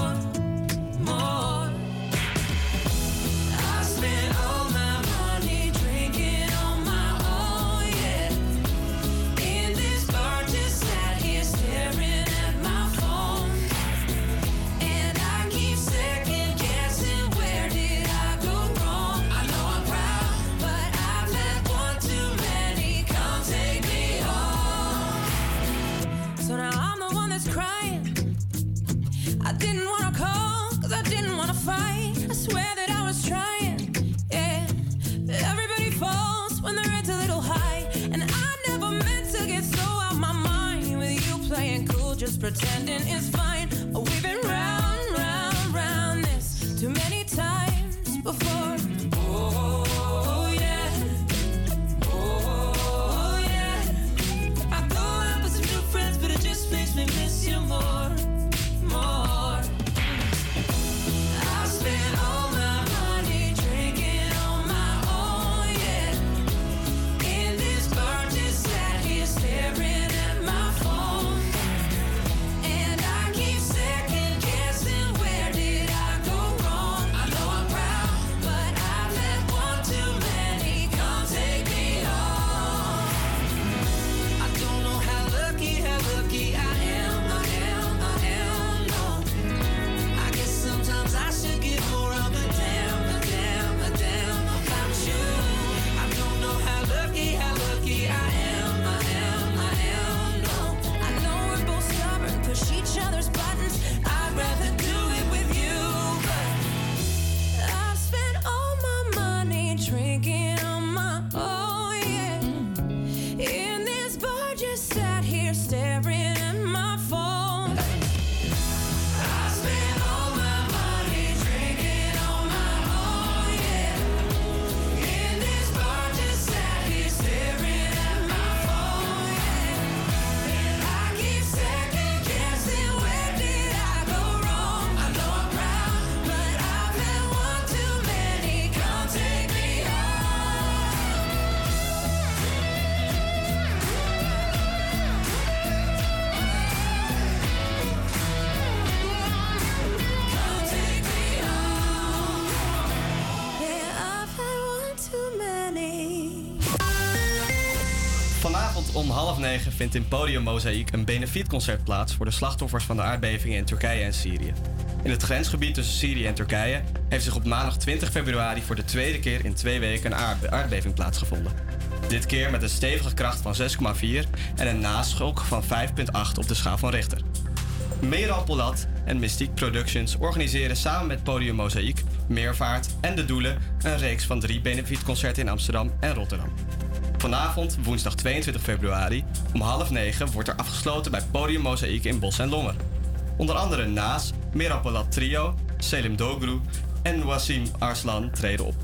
Half negen vindt in Podium Mozaïek een benefietconcert plaats voor de slachtoffers van de aardbevingen in Turkije en Syrië. In het grensgebied tussen Syrië en Turkije heeft zich op maandag 20 februari voor de tweede keer in twee weken een aardbe- aardbeving plaatsgevonden. Dit keer met een stevige kracht van 6,4 en een naschok van 5,8 op de schaal van Richter. Meral Polat en Mystique Productions organiseren samen met Podium Mozaïek, Meervaart en De Doelen een reeks van drie benefietconcerten in Amsterdam en Rotterdam. Vanavond, woensdag 22 februari, om half negen wordt er afgesloten bij Podium Mozaïek in Bos en Longen. Onder andere Naas, Meral Polat Trio, Selim Dogru en Wasim Arslan treden op.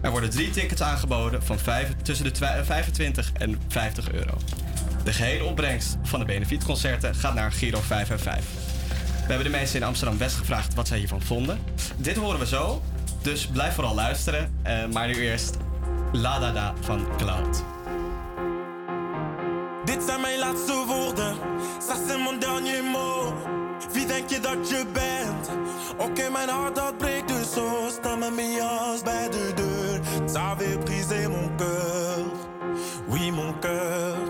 Er worden drie tickets aangeboden van tussen de twa- 25 en 50 euro. De gehele opbrengst van de benefietconcerten gaat naar Giro 5 en 5. We hebben de mensen in Amsterdam-West gevraagd wat zij hiervan vonden. Dit horen we zo, dus blijf vooral luisteren. Eh, maar nu eerst La Da Da van Cloud. Dit zijn mijn laatste woorden, ça c'est mon dernier mot. Wie denk je dat je bent? Oké, mijn hart dat breekt dus zo. Sta met mijn jas bij de deur. Ça avait brisé mon cœur. Oui, mon cœur.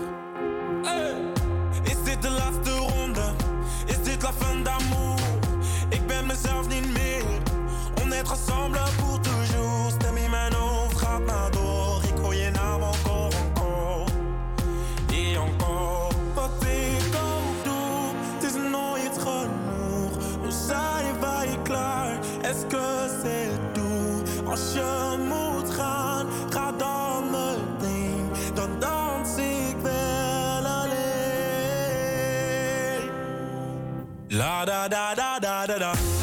Da da da da da da.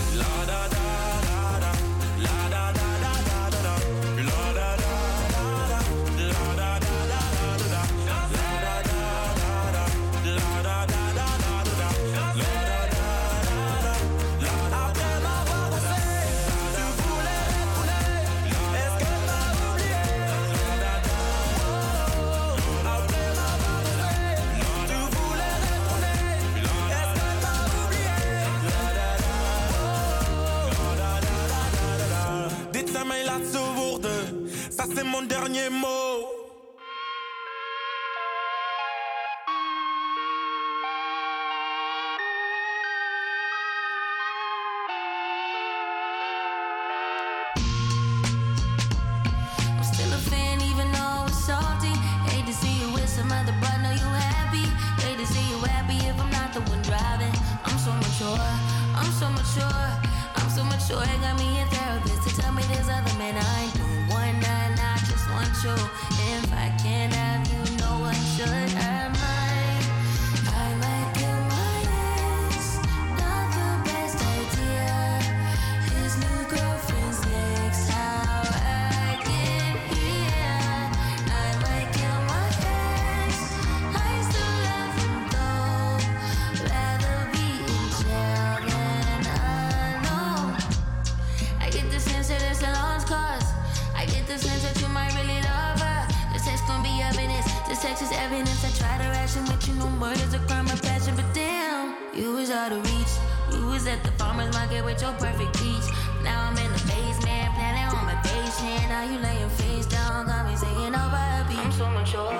Was at the farmer's market with your perfect peach. Now I'm in the basement, planning on my patient. Now you laying face down, got me singing over a beat. I'm so mature,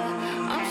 I'm so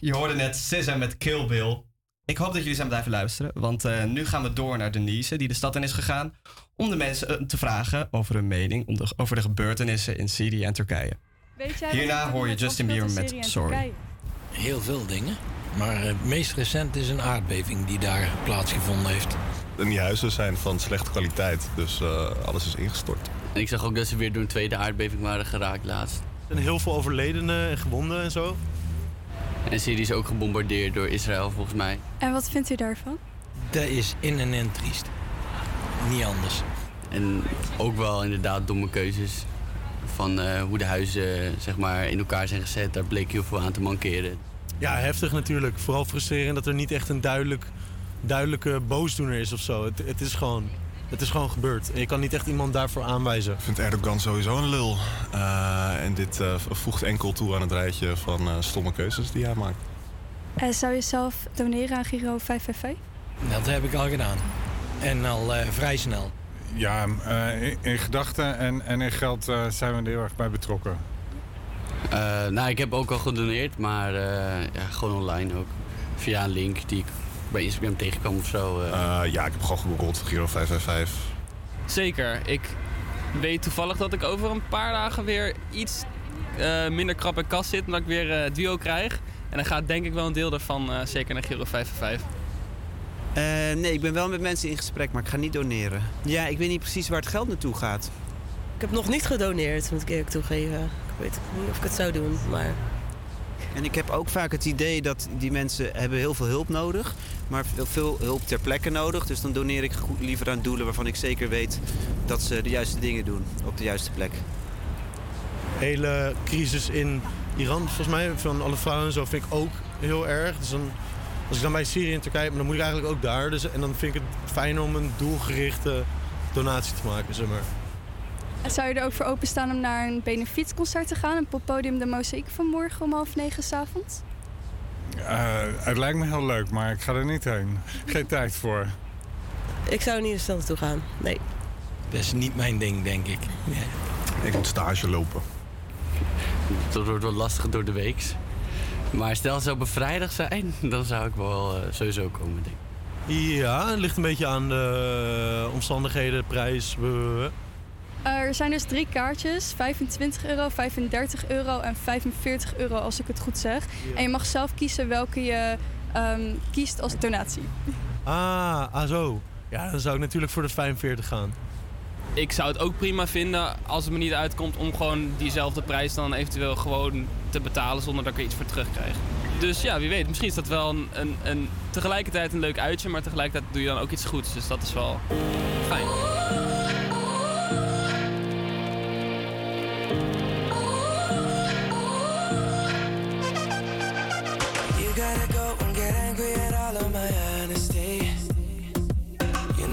Je hoorde net SZA met Kill Bill. Ik hoop dat jullie zijn blijven luisteren, want eh, nu gaan we door naar Denise, die de stad in is gegaan, om de mensen eh, te vragen over hun mening om de, over de gebeurtenissen in Syrië en Turkije. Weet jij Hierna er hoor je Justin Bieber met Sorry. Heel veel dingen. Maar het meest recent is een aardbeving die daar plaatsgevonden heeft. En die huizen zijn van slechte kwaliteit, dus eh, alles is ingestort. En ik zag ook dat ze weer door een tweede aardbeving waren geraakt laatst. Er zijn heel veel overledenen en gewonden en zo. En Syrië is ook gebombardeerd door Israël volgens mij. En wat vindt u daarvan? Dat is in en in triest. Niet anders. En ook wel inderdaad domme keuzes van eh, hoe de huizen zeg maar, in elkaar zijn gezet. Daar bleek heel veel aan te mankeren. Ja, heftig natuurlijk. Vooral frustrerend dat er niet echt een duidelijk, duidelijke boosdoener is of zo. Het, het, is gewoon, het is gewoon gebeurd. En je kan niet echt iemand daarvoor aanwijzen. Ik vind Erdogan sowieso een lul. Eh, en dit eh, voegt enkel toe aan het rijtje van eh, stomme keuzes die hij maakt. En zou je zelf doneren aan Giro 555? Dat heb ik al gedaan. En al eh, vrij snel. Ja, eh, in, in gedachten en, en in geld eh, zijn we er heel erg bij betrokken. Eh, nou, ik heb ook al gedoneerd, maar eh, ja, gewoon online ook. Via een link die ik bij Instagram tegenkwam of zo. eh. ja, ik heb gewoon gegoogeld voor Giro 555. Zeker. Ik weet toevallig dat ik over een paar dagen weer iets eh, minder krap in kas zit. Omdat ik weer eh, duo krijg. En dan gaat denk ik wel een deel daarvan eh, zeker naar Giro 555. Eh, nee, ik ben wel met mensen in gesprek, maar ik ga niet doneren. Ja, ik weet niet precies waar het geld naartoe gaat. Ik heb nog niet gedoneerd, moet ik eerlijk toegeven. Ik weet niet of ik het zou doen, maar... En ik heb ook vaak het idee dat die mensen hebben heel veel hulp nodig, maar veel, veel hulp ter plekke nodig. Dus dan doneer ik liever aan doelen waarvan ik zeker weet dat ze de juiste dingen doen op de juiste plek. hele crisis in Iran, volgens mij, van alle vrouwen en zo, vind ik ook heel erg. Dus als ik dan bij Syrië en Turkije ben, dan moet ik eigenlijk ook daar. Dus, en dan vind ik het fijn om een doelgerichte donatie te maken, zeg maar. Zou je er ook voor openstaan om naar een benefietconcert te gaan? Een poppodium De Mozaïek van morgen om half negen s'avonds? Eh, het lijkt me heel leuk, maar ik ga er niet heen. Geen tijd voor. Ik zou niet de stad naartoe gaan, nee. Dat is niet mijn ding, denk ik. Ik moet stage lopen. Dat wordt wel lastig door de week. Maar stel het zou op een vrijdag zijn, dan zou ik wel eh, sowieso komen, denk ik. Ja, het ligt een beetje aan de omstandigheden, prijs. blablabla. Er zijn dus drie kaartjes: 25 euro, 35 euro en 45 euro, als ik het goed zeg. En je mag zelf kiezen welke je ehm, kiest als donatie. Ah, ah zo. Ja, dan zou ik natuurlijk voor de 45 gaan. Ik zou het ook prima vinden als het me niet uitkomt om gewoon diezelfde prijs dan eventueel gewoon te betalen zonder dat ik er iets voor terugkrijg. Dus ja, wie weet, misschien is dat wel een, een, een, tegelijkertijd een leuk uitje, maar tegelijkertijd doe je dan ook iets goeds. Dus dat is wel fijn.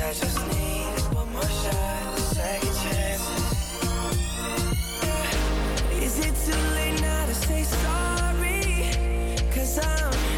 I just need one more. Is it too late now to say sorry? Cause I'm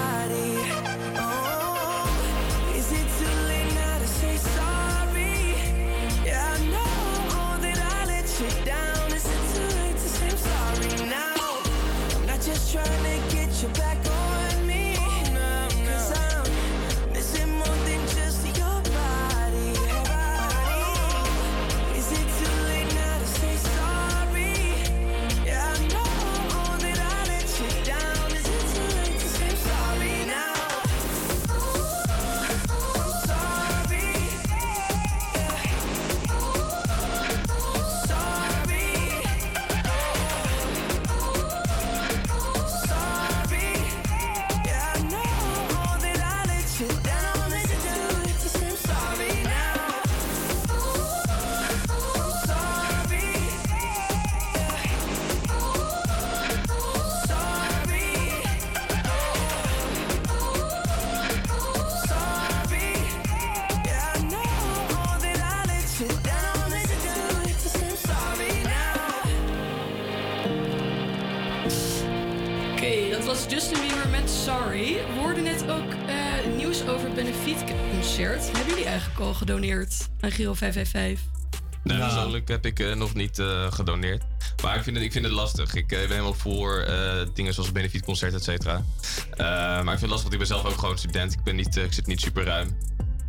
Justin Bieber met Sorry. We hoorden net ook eh, nieuws over het benefietconcert. Hebben jullie eigenlijk al gedoneerd aan Giro 555? Nee, persoonlijk heb ik eh, nog niet eh, gedoneerd. Maar ik vind het, ik vind het lastig. Ik ben helemaal voor eh, dingen zoals benefietconcert, et cetera. Eh, maar ik vind het lastig, want ik ben zelf ook gewoon student. Ik, ben niet, ik zit niet super ruim.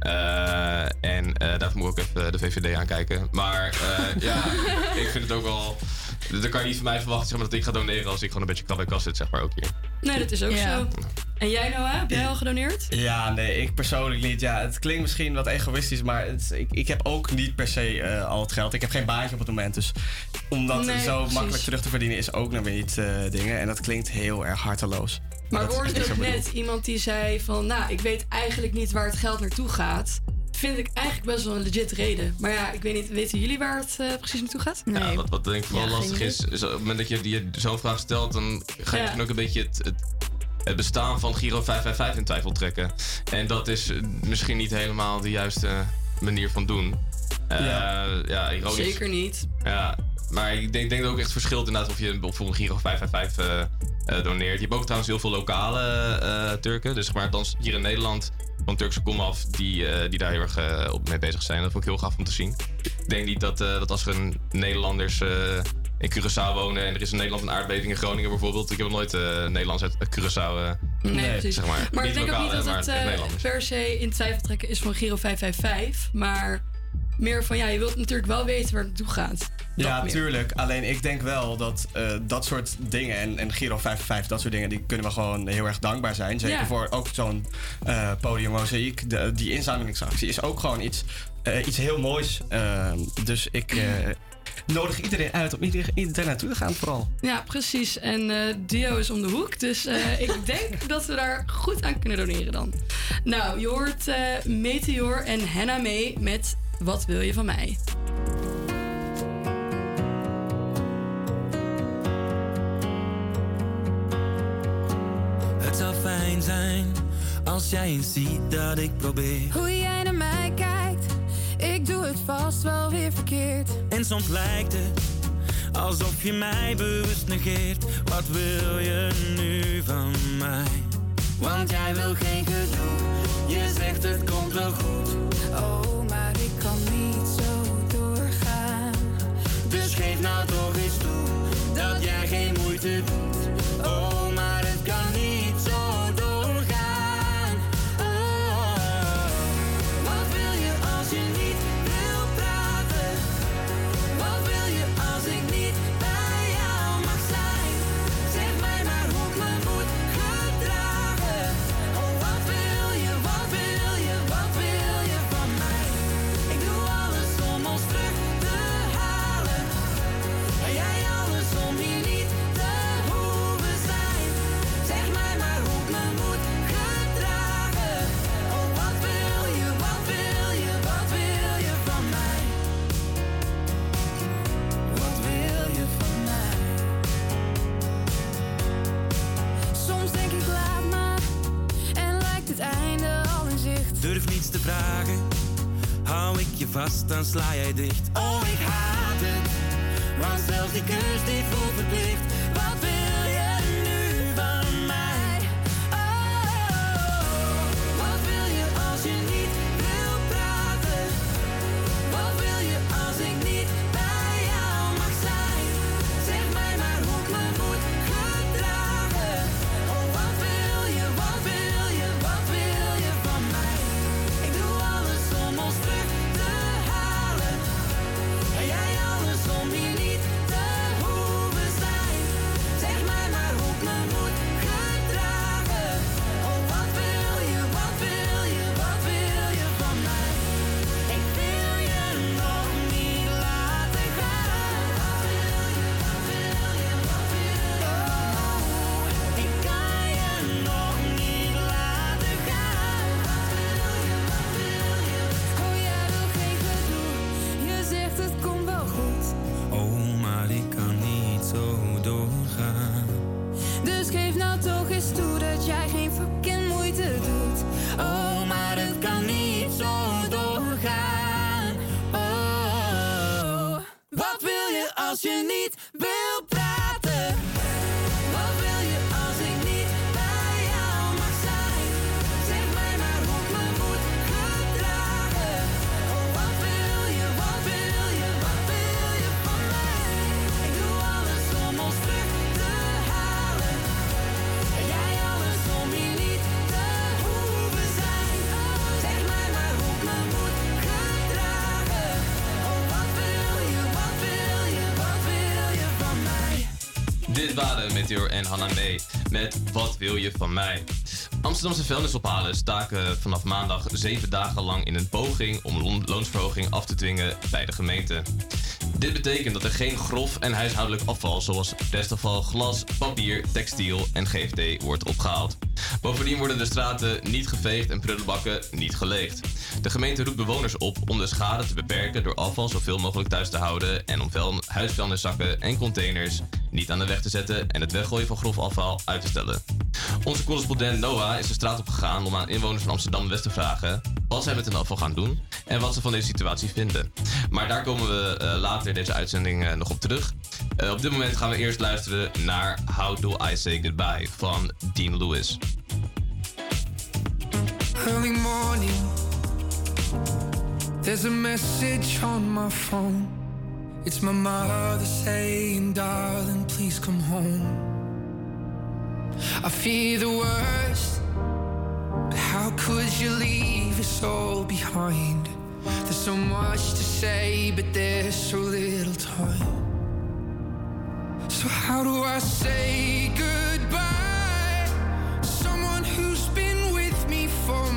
Eh, en eh, daarvoor moet ik ook even de VVD aankijken. Maar eh, ja, ik vind het ook wel... Dan kan je niet van mij verwachten zeg maar, dat ik ga doneren als ik gewoon een beetje krap bij kast zit, zeg maar, ook hier. Nee, dat is ook Ja. zo. En jij Noah, heb jij al gedoneerd? Ja, nee, ik persoonlijk niet. Ja, het klinkt misschien wat egoïstisch, maar het, ik, ik heb ook niet per se eh, al het geld. Ik heb geen baantje op het moment, dus om dat Nee, zo precies. makkelijk terug te verdienen is ook nog weer niet eh, dingen. En dat klinkt heel erg harteloos. Maar niet ook net iemand die zei van... Nou, ik weet eigenlijk niet waar het geld naartoe gaat. Vind ik eigenlijk best wel een legit reden. Maar ja, ik weet niet, weten jullie waar het eh, precies naartoe gaat? Ja, wat, wat denk ik vooral Ja, lastig is, is op het moment dat je die zo'n vraag stelt, dan ga je Ja. ook een beetje het, het, het bestaan van Giro 555 in twijfel trekken. En dat is misschien niet helemaal de juiste manier van doen. Eh, ja. ironisch. Zeker niet. Ja, maar ik denk, denk dat ook echt verschilt inderdaad of je voor een Giro 555 eh, eh, doneert. Je hebt ook trouwens heel veel lokale eh, Turken. Dus zeg maar, althans hier in Nederland van Turkse kom af die, eh, die daar heel erg eh, op mee bezig zijn. Dat vond ik heel gaaf om te zien. Ik denk niet dat, eh, dat als er een Nederlanders eh, in Curaçao wonen en er is in Nederland een aardbeving in Groningen bijvoorbeeld. Ik heb nog nooit eh Nederlands uit Curaçao. eh, Nee, precies. Zeg maar, maar ik denk ook niet dat het eh, Nederlanders. per se in twijfel trekken is van Giro 555. Maar meer van, ja, je wilt natuurlijk wel weten waar het naartoe gaat. Ja, tuurlijk. Alleen ik denk wel dat eh, dat soort dingen en, en Giro 55, dat soort dingen, die kunnen we gewoon heel erg dankbaar zijn. Zeker Ja. voor ook zo'n eh podium mozaïek. Die inzamelingsactie is ook gewoon iets, eh, iets heel moois. Ehm, dus ik nodig iedereen uit om iedereen, iedereen naartoe te gaan vooral. Ja, precies. En Dio is om de hoek. Dus ik denk dat we daar goed aan kunnen doneren dan. Nou, je hoort Meteor en Henna mee met Wat wil je van mij? Het zou fijn zijn als jij eens ziet dat ik probeer. Hoe jij naar mij kijkt, ik doe het vast wel weer verkeerd. En soms lijkt het alsof je mij bewust negeert. Wat wil je nu van mij? Want jij wil geen gedoe, je zegt het komt wel goed. Oh, maar ik kan niet zo doorgaan. Dus geef nou toch eens toe dat jij geen moeite doet. Oh, Durf niets te vragen, hou ik je vast, dan sla jij dicht. Oh, ik haat het, want zelfs die kus die voelt verplicht. En Hanna mee met Wat wil je van mij? Amsterdamse vuilnisophalen staken vanaf maandag zeven dagen lang in een poging om loon- loonsverhoging af te dwingen bij de gemeente. Dit betekent dat er geen grof en huishoudelijk afval zoals restafval, glas, papier, textiel en GFT wordt opgehaald. Bovendien worden de straten niet geveegd en prullenbakken niet geleegd. De gemeente roept bewoners op om de schade te beperken door afval zoveel mogelijk thuis te houden en om vuil- huisvuilniszakken en containers niet aan de weg te zetten en het weggooien van grof afval uit te stellen. Onze correspondent Noah is de straat op gegaan om aan inwoners van Amsterdam-West te vragen wat zij met hun afval gaan doen en wat ze van deze situatie vinden. Maar daar komen we eh, later in deze uitzending eh, nog op terug. Eh, op dit moment gaan we eerst luisteren naar How Do I Say Goodbye van Dean Lewis. morning. There's a message on my phone. It's my mother saying, darling, please come home. I fear the worst, but how could you leave us all behind? There's so much to say, but there's so little time. So, how do I say goodbye? Someone who's been with me for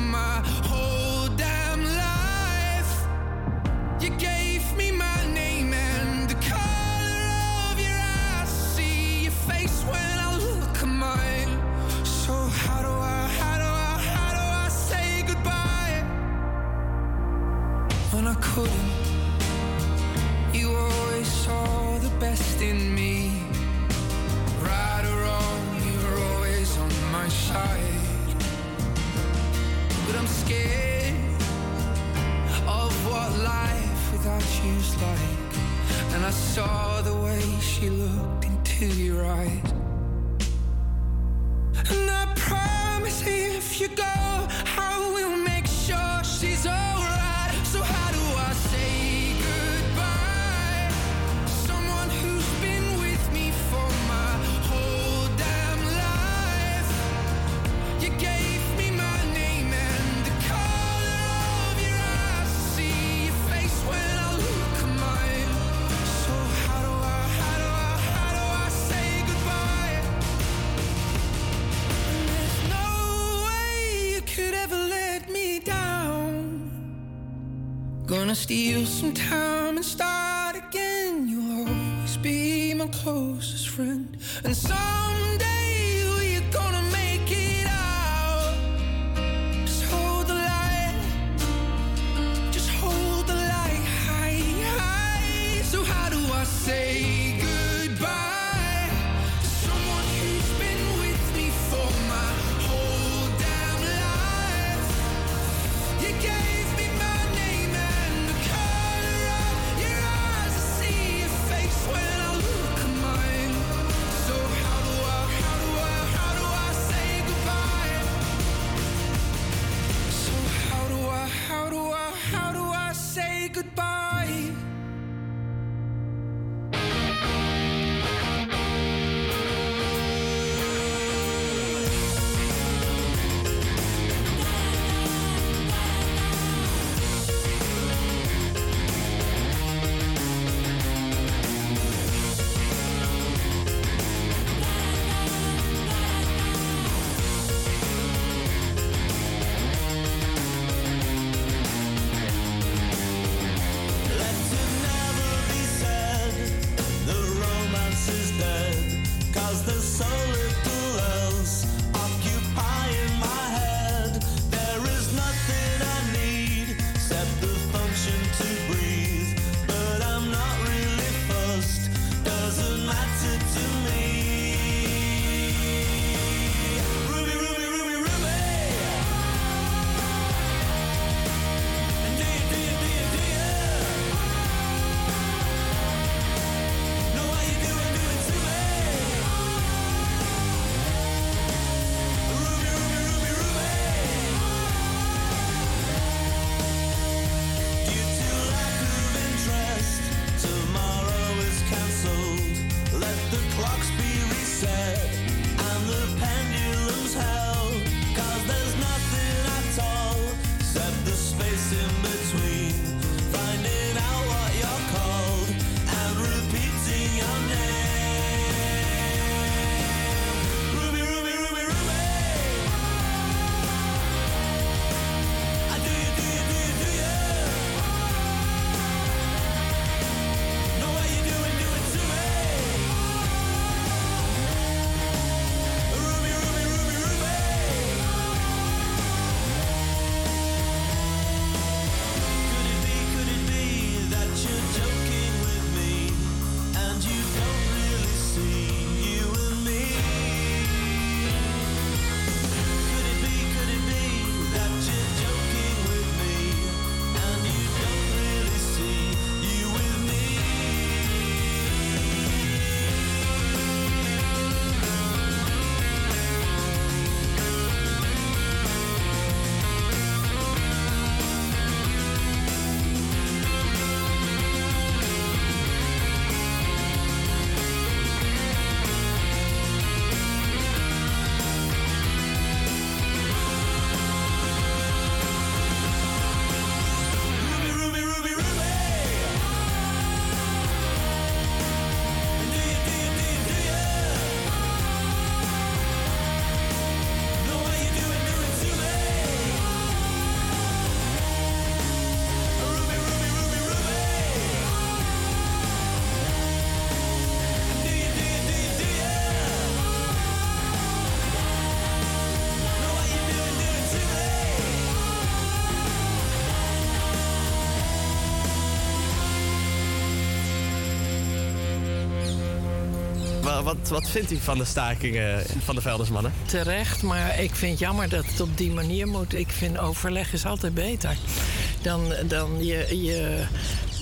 couldn't? You always saw the best in me. Right or wrong, you were always on my side. But I'm scared of what life without you's like. And I saw the way she looked into your eyes. And I promise if you go, Wat, wat vindt u van de stakingen van de vuilnismannen? Terecht, maar ik vind het jammer dat het op die manier moet. Ik vind overleg is altijd beter. Dan, dan je, je...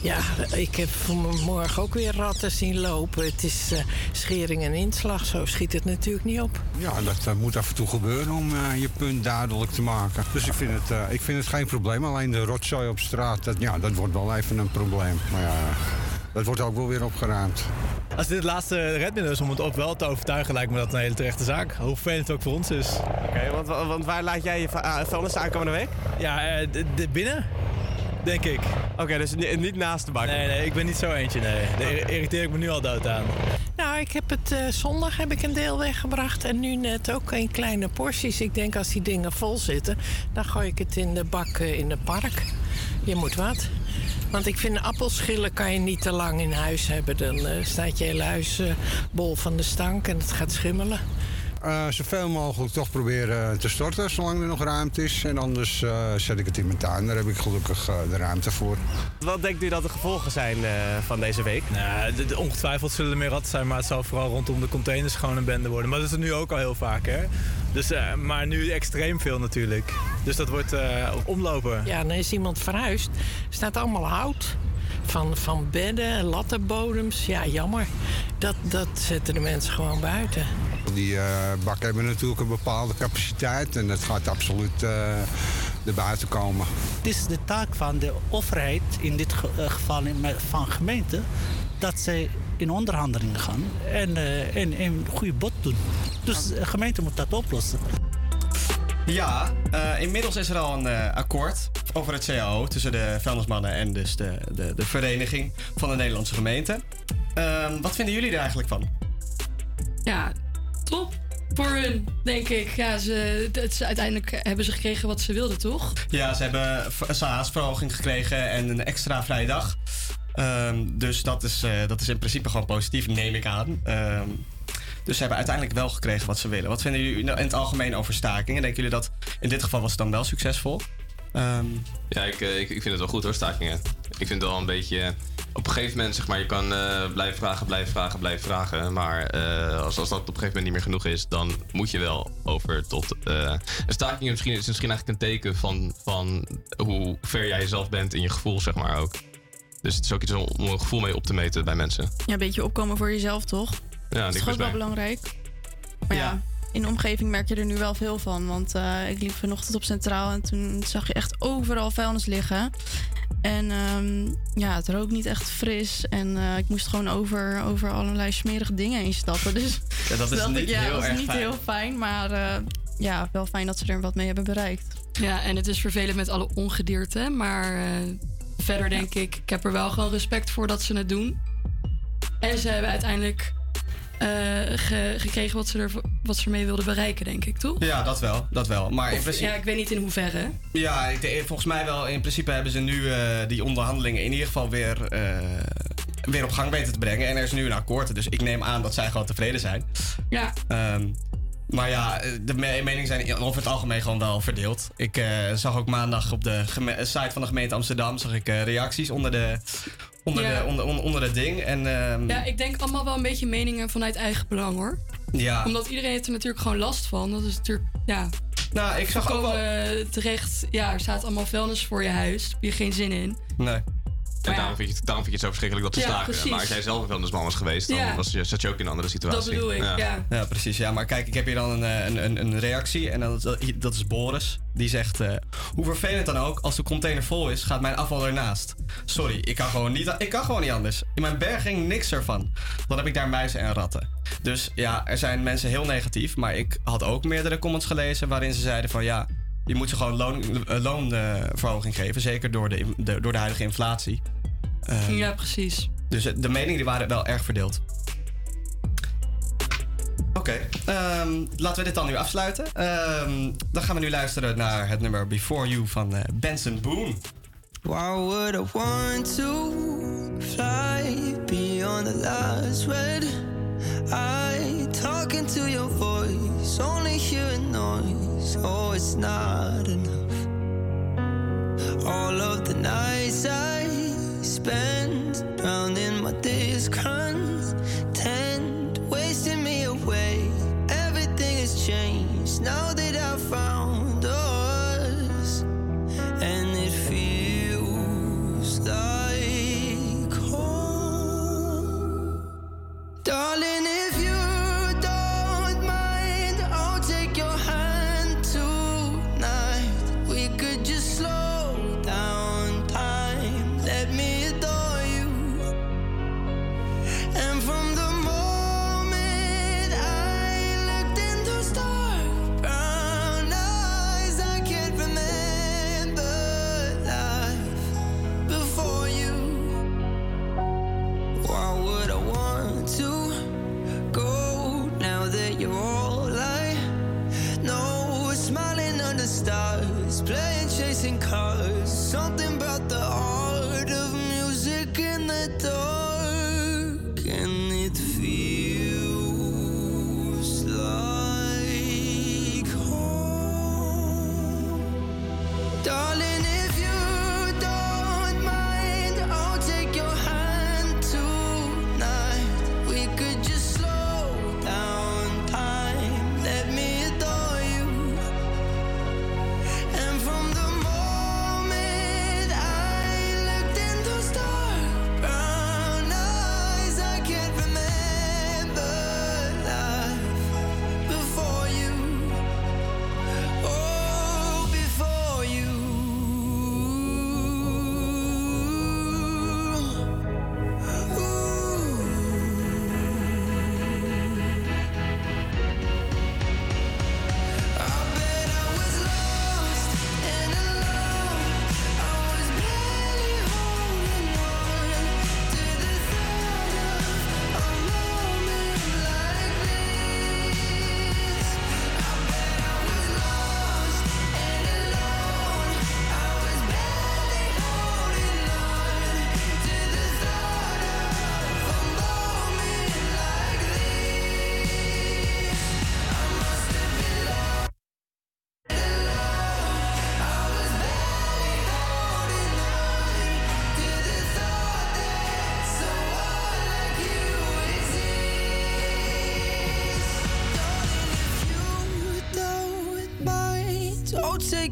Ja, ik heb vanmorgen ook weer ratten zien lopen. Het is eh, schering en inslag, zo schiet het natuurlijk niet op. Ja, dat moet af en toe gebeuren om eh, je punt duidelijk te maken. Dus ik vind, het, eh, ik vind het geen probleem. Alleen de rotzooi op straat, dat, ja, dat wordt wel even een probleem. Maar ja, dat wordt ook wel weer opgeruimd. Als dit het laatste redmiddel is om het ook wel te overtuigen, lijkt me dat een hele terechte zaak. Hoe vervelend het ook voor ons is. Oké, want, want waar laat jij je ah, vuilnis aankomende week? Ja, eh, binnen, denk ik. Oké, dus ni- niet naast de bak? Nee, nee, ik ben niet zo eentje, nee. Daar ir- irriteer ik me nu al dood aan. Nou, ik heb het eh, zondag heb ik een deel weggebracht en nu net ook in kleine porties. Ik denk als die dingen vol zitten, dan gooi ik het in de bak eh, in het park. Je moet wat. Want ik vind appelschillen kan je niet te lang in huis hebben. Dan eh, staat je hele huis eh, bol van de stank en het gaat schimmelen. Eh, zoveel mogelijk toch proberen te storten, zolang er nog ruimte is. En anders eh, zet ik het in mijn tuin. Daar heb ik gelukkig de ruimte voor. Wat denkt u dat de gevolgen zijn eh, van deze week? Nou, ongetwijfeld zullen er meer ratten zijn, maar het zal vooral rondom de containers gewoon een bende worden. Maar dat is er nu ook al heel vaak, hè? Dus, eh, maar nu extreem veel natuurlijk. Dus dat wordt eh, omlopen. Ja, dan is iemand verhuisd. Er staat allemaal hout. Van, van bedden, lattenbodems. Ja, jammer. Dat, dat zetten de mensen gewoon buiten. Die eh, bakken hebben natuurlijk een bepaalde capaciteit. En dat gaat absoluut eh erbuiten komen. Het is de taak van de overheid, in dit ge- geval van gemeente, dat zij in onderhandelingen gaan en, eh, en, en een goede bod doen. Dus de gemeente moet dat oplossen. Ja, eh, inmiddels is er al een eh, akkoord over het CAO tussen de vuilnismannen en dus de, de, de Vereniging van de Nederlandse Gemeenten. Ehm, wat vinden jullie er eigenlijk van? Ja, top voor hun, denk ik. Ja, ze, het, ze- uiteindelijk hebben ze gekregen wat ze wilden, toch? Ja, ze hebben v- salarisverhoging gekregen en een extra vrije Ehm, dus dat is, eh, dat is in principe gewoon positief, neem ik aan. Ehm, dus ze hebben uiteindelijk wel gekregen wat ze willen. Wat vinden jullie nou in het algemeen over stakingen? Denken jullie dat in dit geval was het dan wel succesvol? Ehm, Ja, ik, eh, ik, ik vind het wel goed hoor, stakingen. Ik vind het wel een beetje... eh, Op een gegeven moment, zeg maar, je kan eh, blijven vragen, blijven vragen, blijven vragen. Maar als, als dat op een gegeven moment niet meer genoeg is, dan moet je wel over tot... eh een staking is misschien, is misschien eigenlijk een teken van, van hoe ver jij jezelf bent in je gevoel, zeg maar ook. Dus het is ook iets om, een gevoel mee op te meten bij mensen. Ja, een beetje opkomen voor jezelf, toch? Ja, dat is ook wel belangrijk. Maar ja. in de omgeving merk je er nu wel veel van. Want eh, ik liep vanochtend op Centraal en toen zag je echt overal vuilnis liggen. En ehm, ja, het rook niet echt fris. En eh, ik moest gewoon over, over allerlei smerige dingen heen stappen. Dus Ja, dat is niet ik, ja, heel was erg niet fijn. heel fijn. Maar eh, ja, wel fijn dat ze er wat mee hebben bereikt. Ja, en het is vervelend met alle ongedierte. Maar eh, verder denk ik, ik heb er wel gewoon respect voor dat ze het doen. En ze hebben uiteindelijk eh, ge- gekregen wat ze, er, wat ze ermee wilden bereiken, denk ik, toch? ja, dat wel. Dat wel. Maar in principe, ja, ik weet niet in hoeverre. Ja, ik volgens mij wel. In principe hebben ze nu eh, die onderhandelingen in ieder geval weer, eh, weer op gang weten te brengen. En er is nu een akkoord. Dus ik neem aan dat zij gewoon tevreden zijn. Ja. Ehm, maar ja, de me- meningen zijn over het algemeen gewoon wel verdeeld. Ik eh, zag ook maandag op de site van de gemeente Amsterdam zag ik, eh, reacties onder, de, onder, Ja. de, onder, onder, onder het ding. En, ehm, Ja, ik denk allemaal wel een beetje meningen vanuit eigen belang, hoor. Ja. Omdat iedereen heeft er natuurlijk gewoon last van. Dat is natuurlijk, ja... Nou, ik zag ook wel... terecht... Ja, er staat allemaal vuilnis voor je huis. Daar heb je geen zin in. Nee. En ja. daarom, vind je, het- daarom vind je het zo verschrikkelijk dat ze Ja, staken. precies. Maar als jij zelf een vuilnisman was geweest, dan Ja. was je, zat je ook in een andere situatie. Ja, precies. Ja, maar kijk, ik heb hier dan een, eh, een, een, een reactie. En dat, dat- dat is Boris. Die zegt: eh, Hoe vervelend dan ook, als de container vol is, gaat mijn afval ernaast. Sorry, ik kan gewoon niet, ik kan gewoon niet anders. In mijn berging niks ervan. Dan heb ik daar muizen en ratten. Dus ja, er zijn mensen heel negatief. Maar ik had ook meerdere comments gelezen waarin ze zeiden: van ja. Je moet ze gewoon loon, eh, loonverhoging geven. Zeker door de, door de huidige inflatie. Ehm, Ja, precies. dus de meningen die waren wel erg verdeeld. Oké, ehm, laten we dit dan nu afsluiten. Ehm, dan gaan we nu luisteren naar het nummer Before You van eh, Benson Boone. Why would I want to fly beyond the last red I talk into your voice, only hearing noise. Oh, it's not enough. All of the nights I spend drowning my days, content wasting me away. Everything has changed now.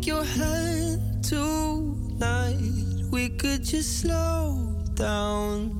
Take your hand tonight. We could just slow down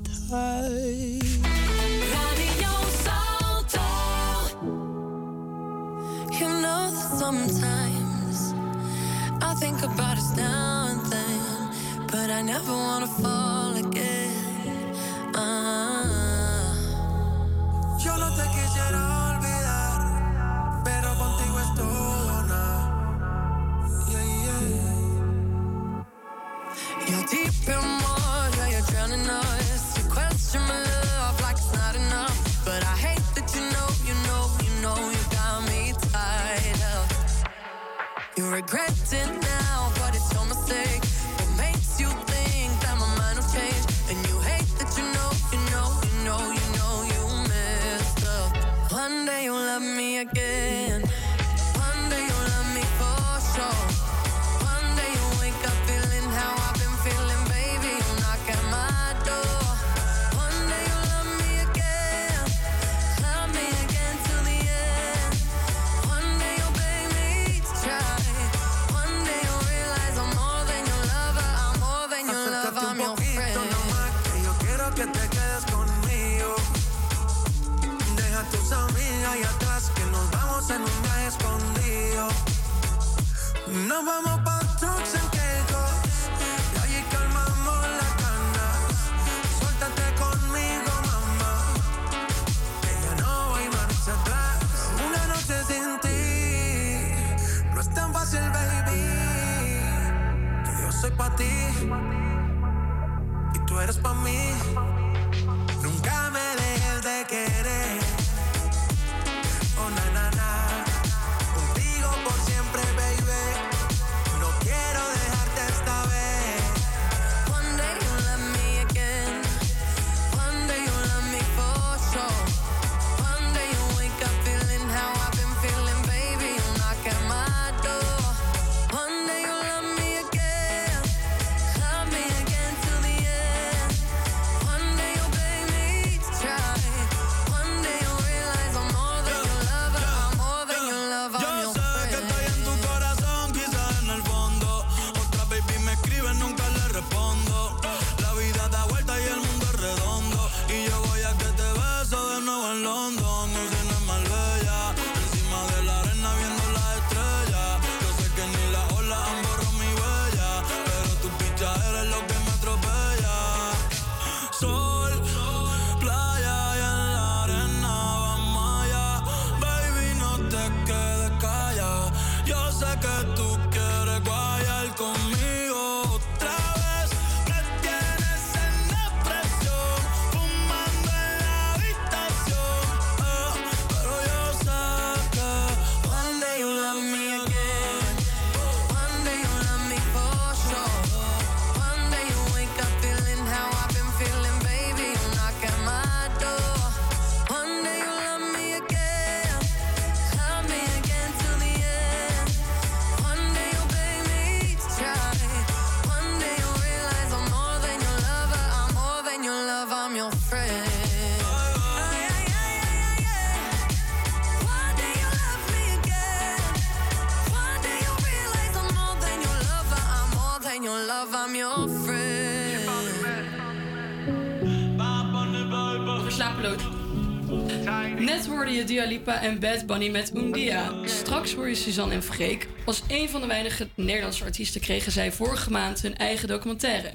Lipa en Bad Bunny met Undia. Straks hoor je Suzanne en Freek. Als een van de weinige Nederlandse artiesten kregen zij vorige maand hun eigen documentaire.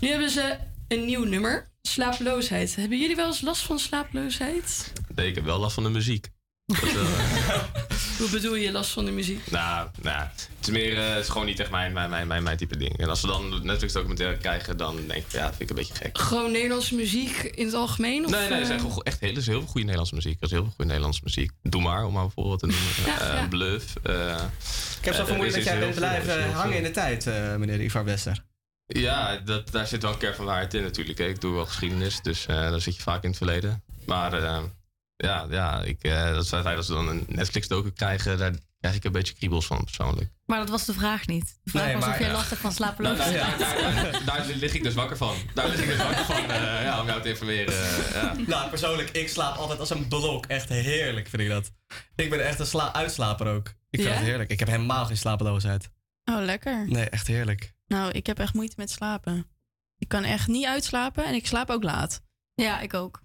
Nu hebben ze een nieuw nummer, Slapeloosheid. Hebben jullie wel eens last van slapeloosheid? Nee, ik heb wel last van de muziek. Dat, Hoe bedoel je last van de muziek? nou, nou, het is meer, eh, het is gewoon niet echt mijn, mijn, mijn, mijn, mijn type ding. En als we dan Netflix documentaire krijgen, dan denk ik, ja, dat vind ik een beetje gek. Gewoon Nederlandse muziek in het algemeen? Of, Nee, nee, er zijn eh, gewoon echt heel, is heel veel goede Nederlandse muziek. Er is heel veel goede Nederlandse muziek. Doe maar, om maar bijvoorbeeld te noemen. Ja, Eh, ja. Bluff. eh, Ik heb zo vermoeden er dat jij bent blijven hangen in de tijd, eh, meneer Ivar Wester. Ja, dat, daar zit wel een kern van waarheid in natuurlijk. hè. Ik doe wel geschiedenis, dus eh dan zit je vaak in het verleden. Maar eh, ja, ja ik, eh, dat feit dat we dan een Netflix-docu krijgen, daar krijg ik een beetje kriebels van persoonlijk. Maar dat was de vraag niet. De vraag Nee, was maar- of je ja. last hebt van Nou, slapeloosheid. daar, daar, daar, daar lig ik dus wakker van. Daar lig ik dus wakker van, eh, ja, om jou te informeren. eh, ja. Nou, persoonlijk, ik slaap altijd als een blok. Echt heerlijk vind ik dat. Ik ben echt een sla uitslaper ook. Ik vind Ja? het heerlijk. Ik heb helemaal geen slapeloosheid. Oh, lekker. Nee, echt heerlijk. Nou, ik heb echt moeite met slapen. Ik kan echt niet uitslapen en ik slaap ook laat. Ja, ik ook.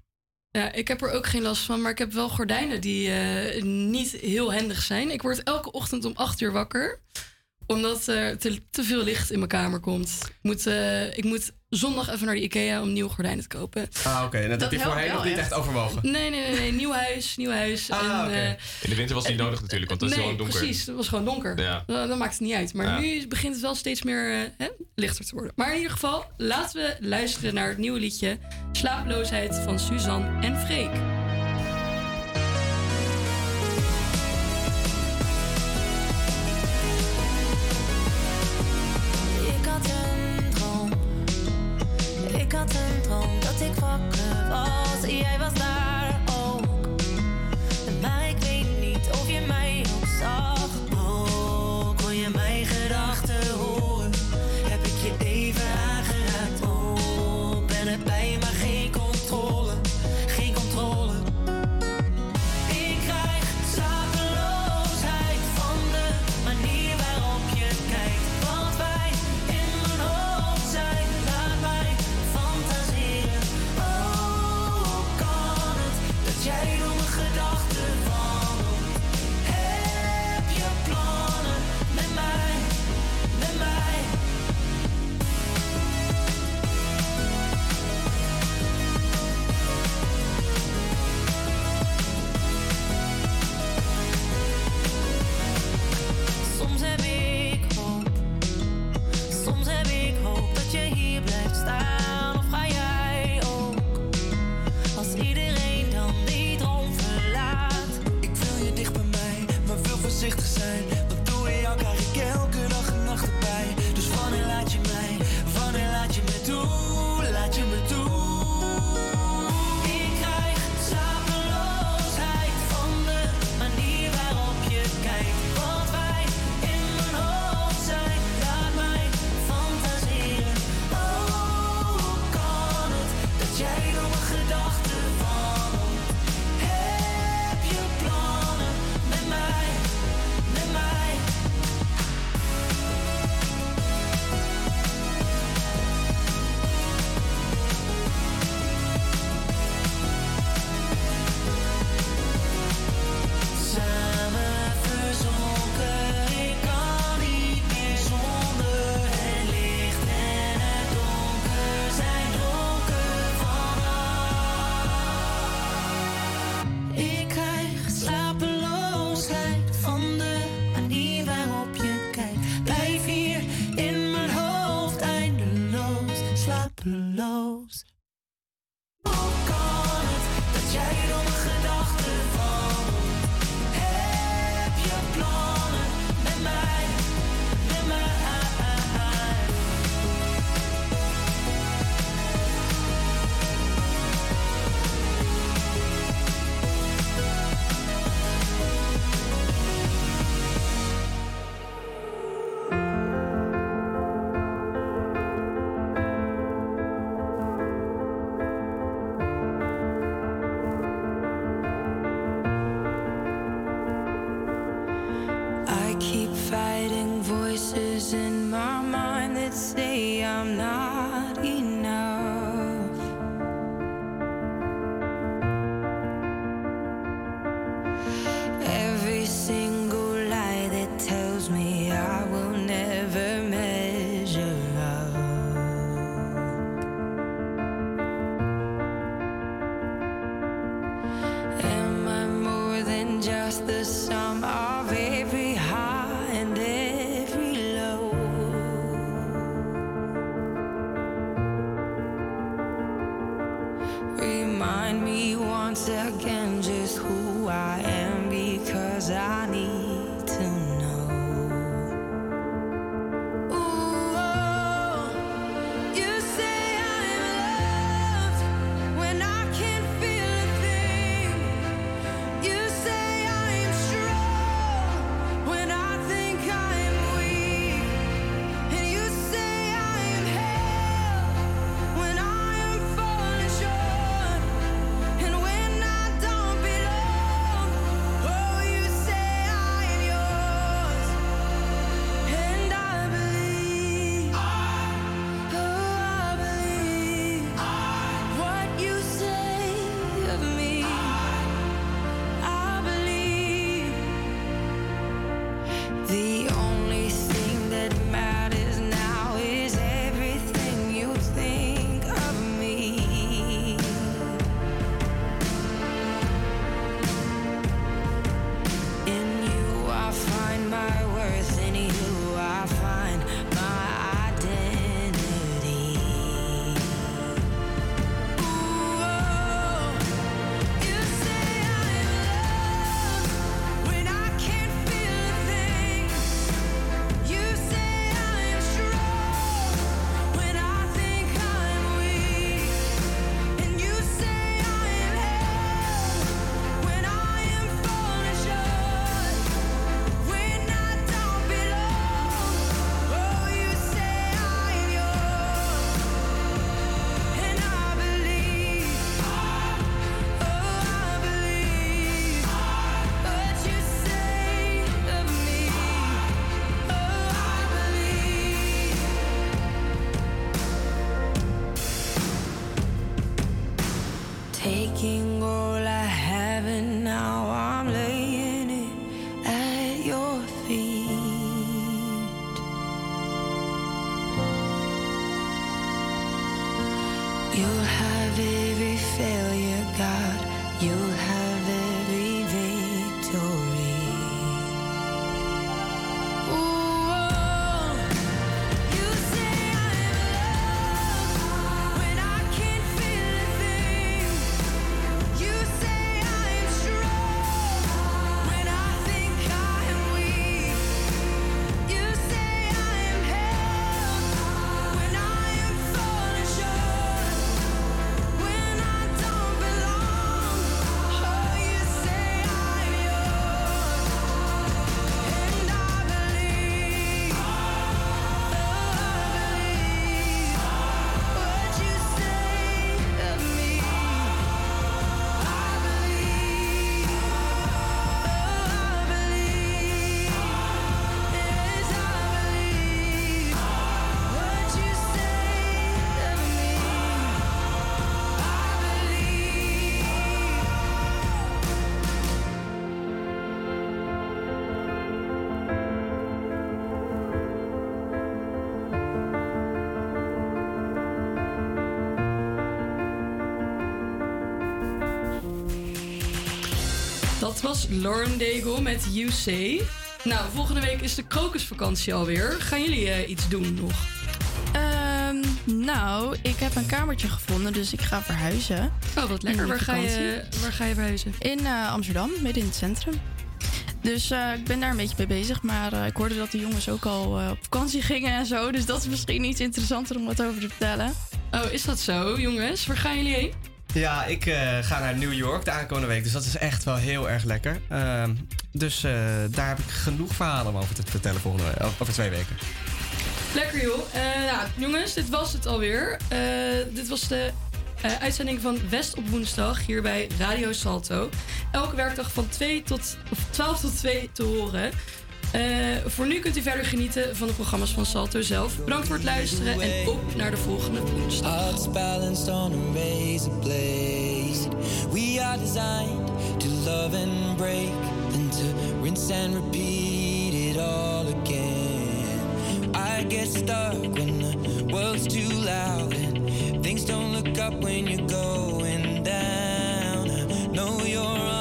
Ja, ik heb er ook geen last van, maar ik heb wel gordijnen die eh, niet heel handig zijn. Ik word elke ochtend om 8 uur wakker, omdat er te, te veel licht in mijn kamer komt. Ik moet, eh, ik moet zondag even naar de IKEA om nieuwe gordijnen te kopen. Ah, oké. En dat, heb je voorheen nog niet echt overwogen. Nee, nee, nee, nee. nieuw huis, nieuw huis. Ah, en, oké. eh, In de winter was het niet nodig natuurlijk, want dat is nee, gewoon donker. precies. Het was gewoon donker. Ja. Dan, dan maakt het niet uit. Maar Ja. nu begint het wel steeds meer eh, hè, lichter te worden. Maar in ieder geval, laten we luisteren naar het nieuwe liedje Slaaploosheid van Suzanne en Freek. Dat ik wakker Dat was Lauren Daigle met UC. Nou, volgende week is de krokusvakantie alweer. Gaan jullie eh, iets doen nog? Ehm, nou, ik heb een kamertje gevonden, dus ik ga verhuizen. Oh, wat lekker. Waar ga, je, waar ga je verhuizen? In eh, Amsterdam, midden in het centrum. Dus eh, ik ben daar een beetje mee bezig. Maar ik hoorde dat de jongens ook al op vakantie gingen en zo. Dus dat is misschien iets interessanter om wat over te vertellen. Oh, is dat zo, jongens? Waar gaan jullie heen? Ja, ik eh, ga naar New York de aankomende week. Dus dat is echt wel heel erg lekker. Ehm, dus eh, daar heb ik genoeg verhalen om over te vertellen volgende over twee weken. Lekker joh. Eh, nou, jongens, dit was het alweer. Dit was de uitzending van West op woensdag hier bij Radio Salto. Elke werkdag van 2 tot, of 12 tot 2 te horen. Eh, voor nu kunt u verder genieten van de programma's van Salto zelf. Bedankt voor het luisteren en op naar de volgende woensdag. On. We are designed to love and break, rinse and repeat it all again. I get stuck when the world's too loud and things don't look up when you're going down. I know your arms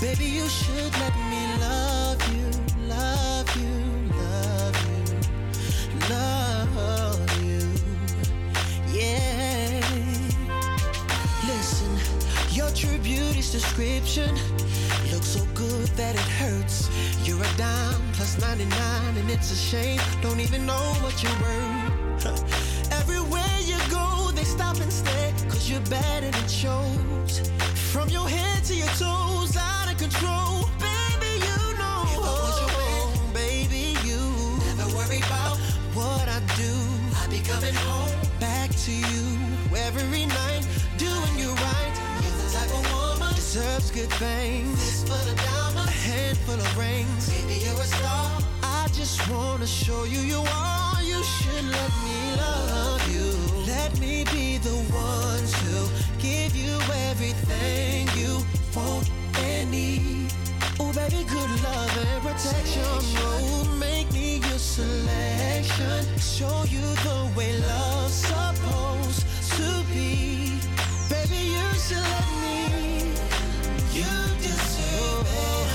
Baby, you should let me love you, love you, love you, love you. Yeah. Listen, your true beauty's description looks so good that it hurts. You're a dime plus 99, and it's a shame. Don't even know what you're worth. Everywhere you go, they stop and stare, cause you're and it shows. From your head to your toes, of Baby, you know. I baby, you never worry what I do. I be coming home back to you every night, doing you right. You're the type of woman deserves good things. A handful of rings. Baby, you're a star. I just wanna show you you are. You should let me love you. Let me be the one to give you everything you want need. Oh, baby, good love and protection. Oh, make me your selection. Show you the way love's supposed to be. Baby, you should let me. You deserve it.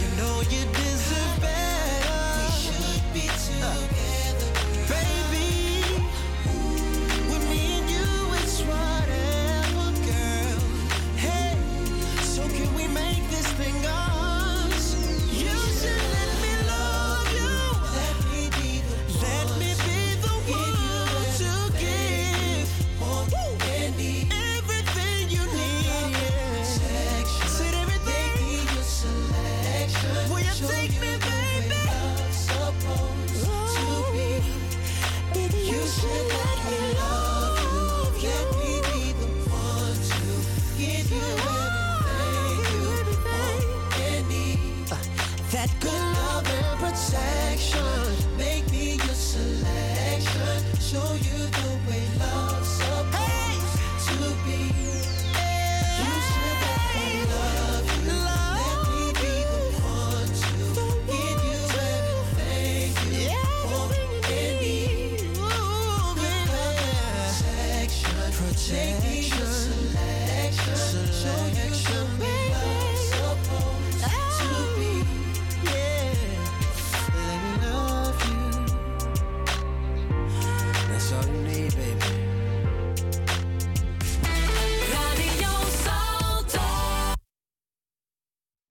You know you deserve better. We should be together. Uh.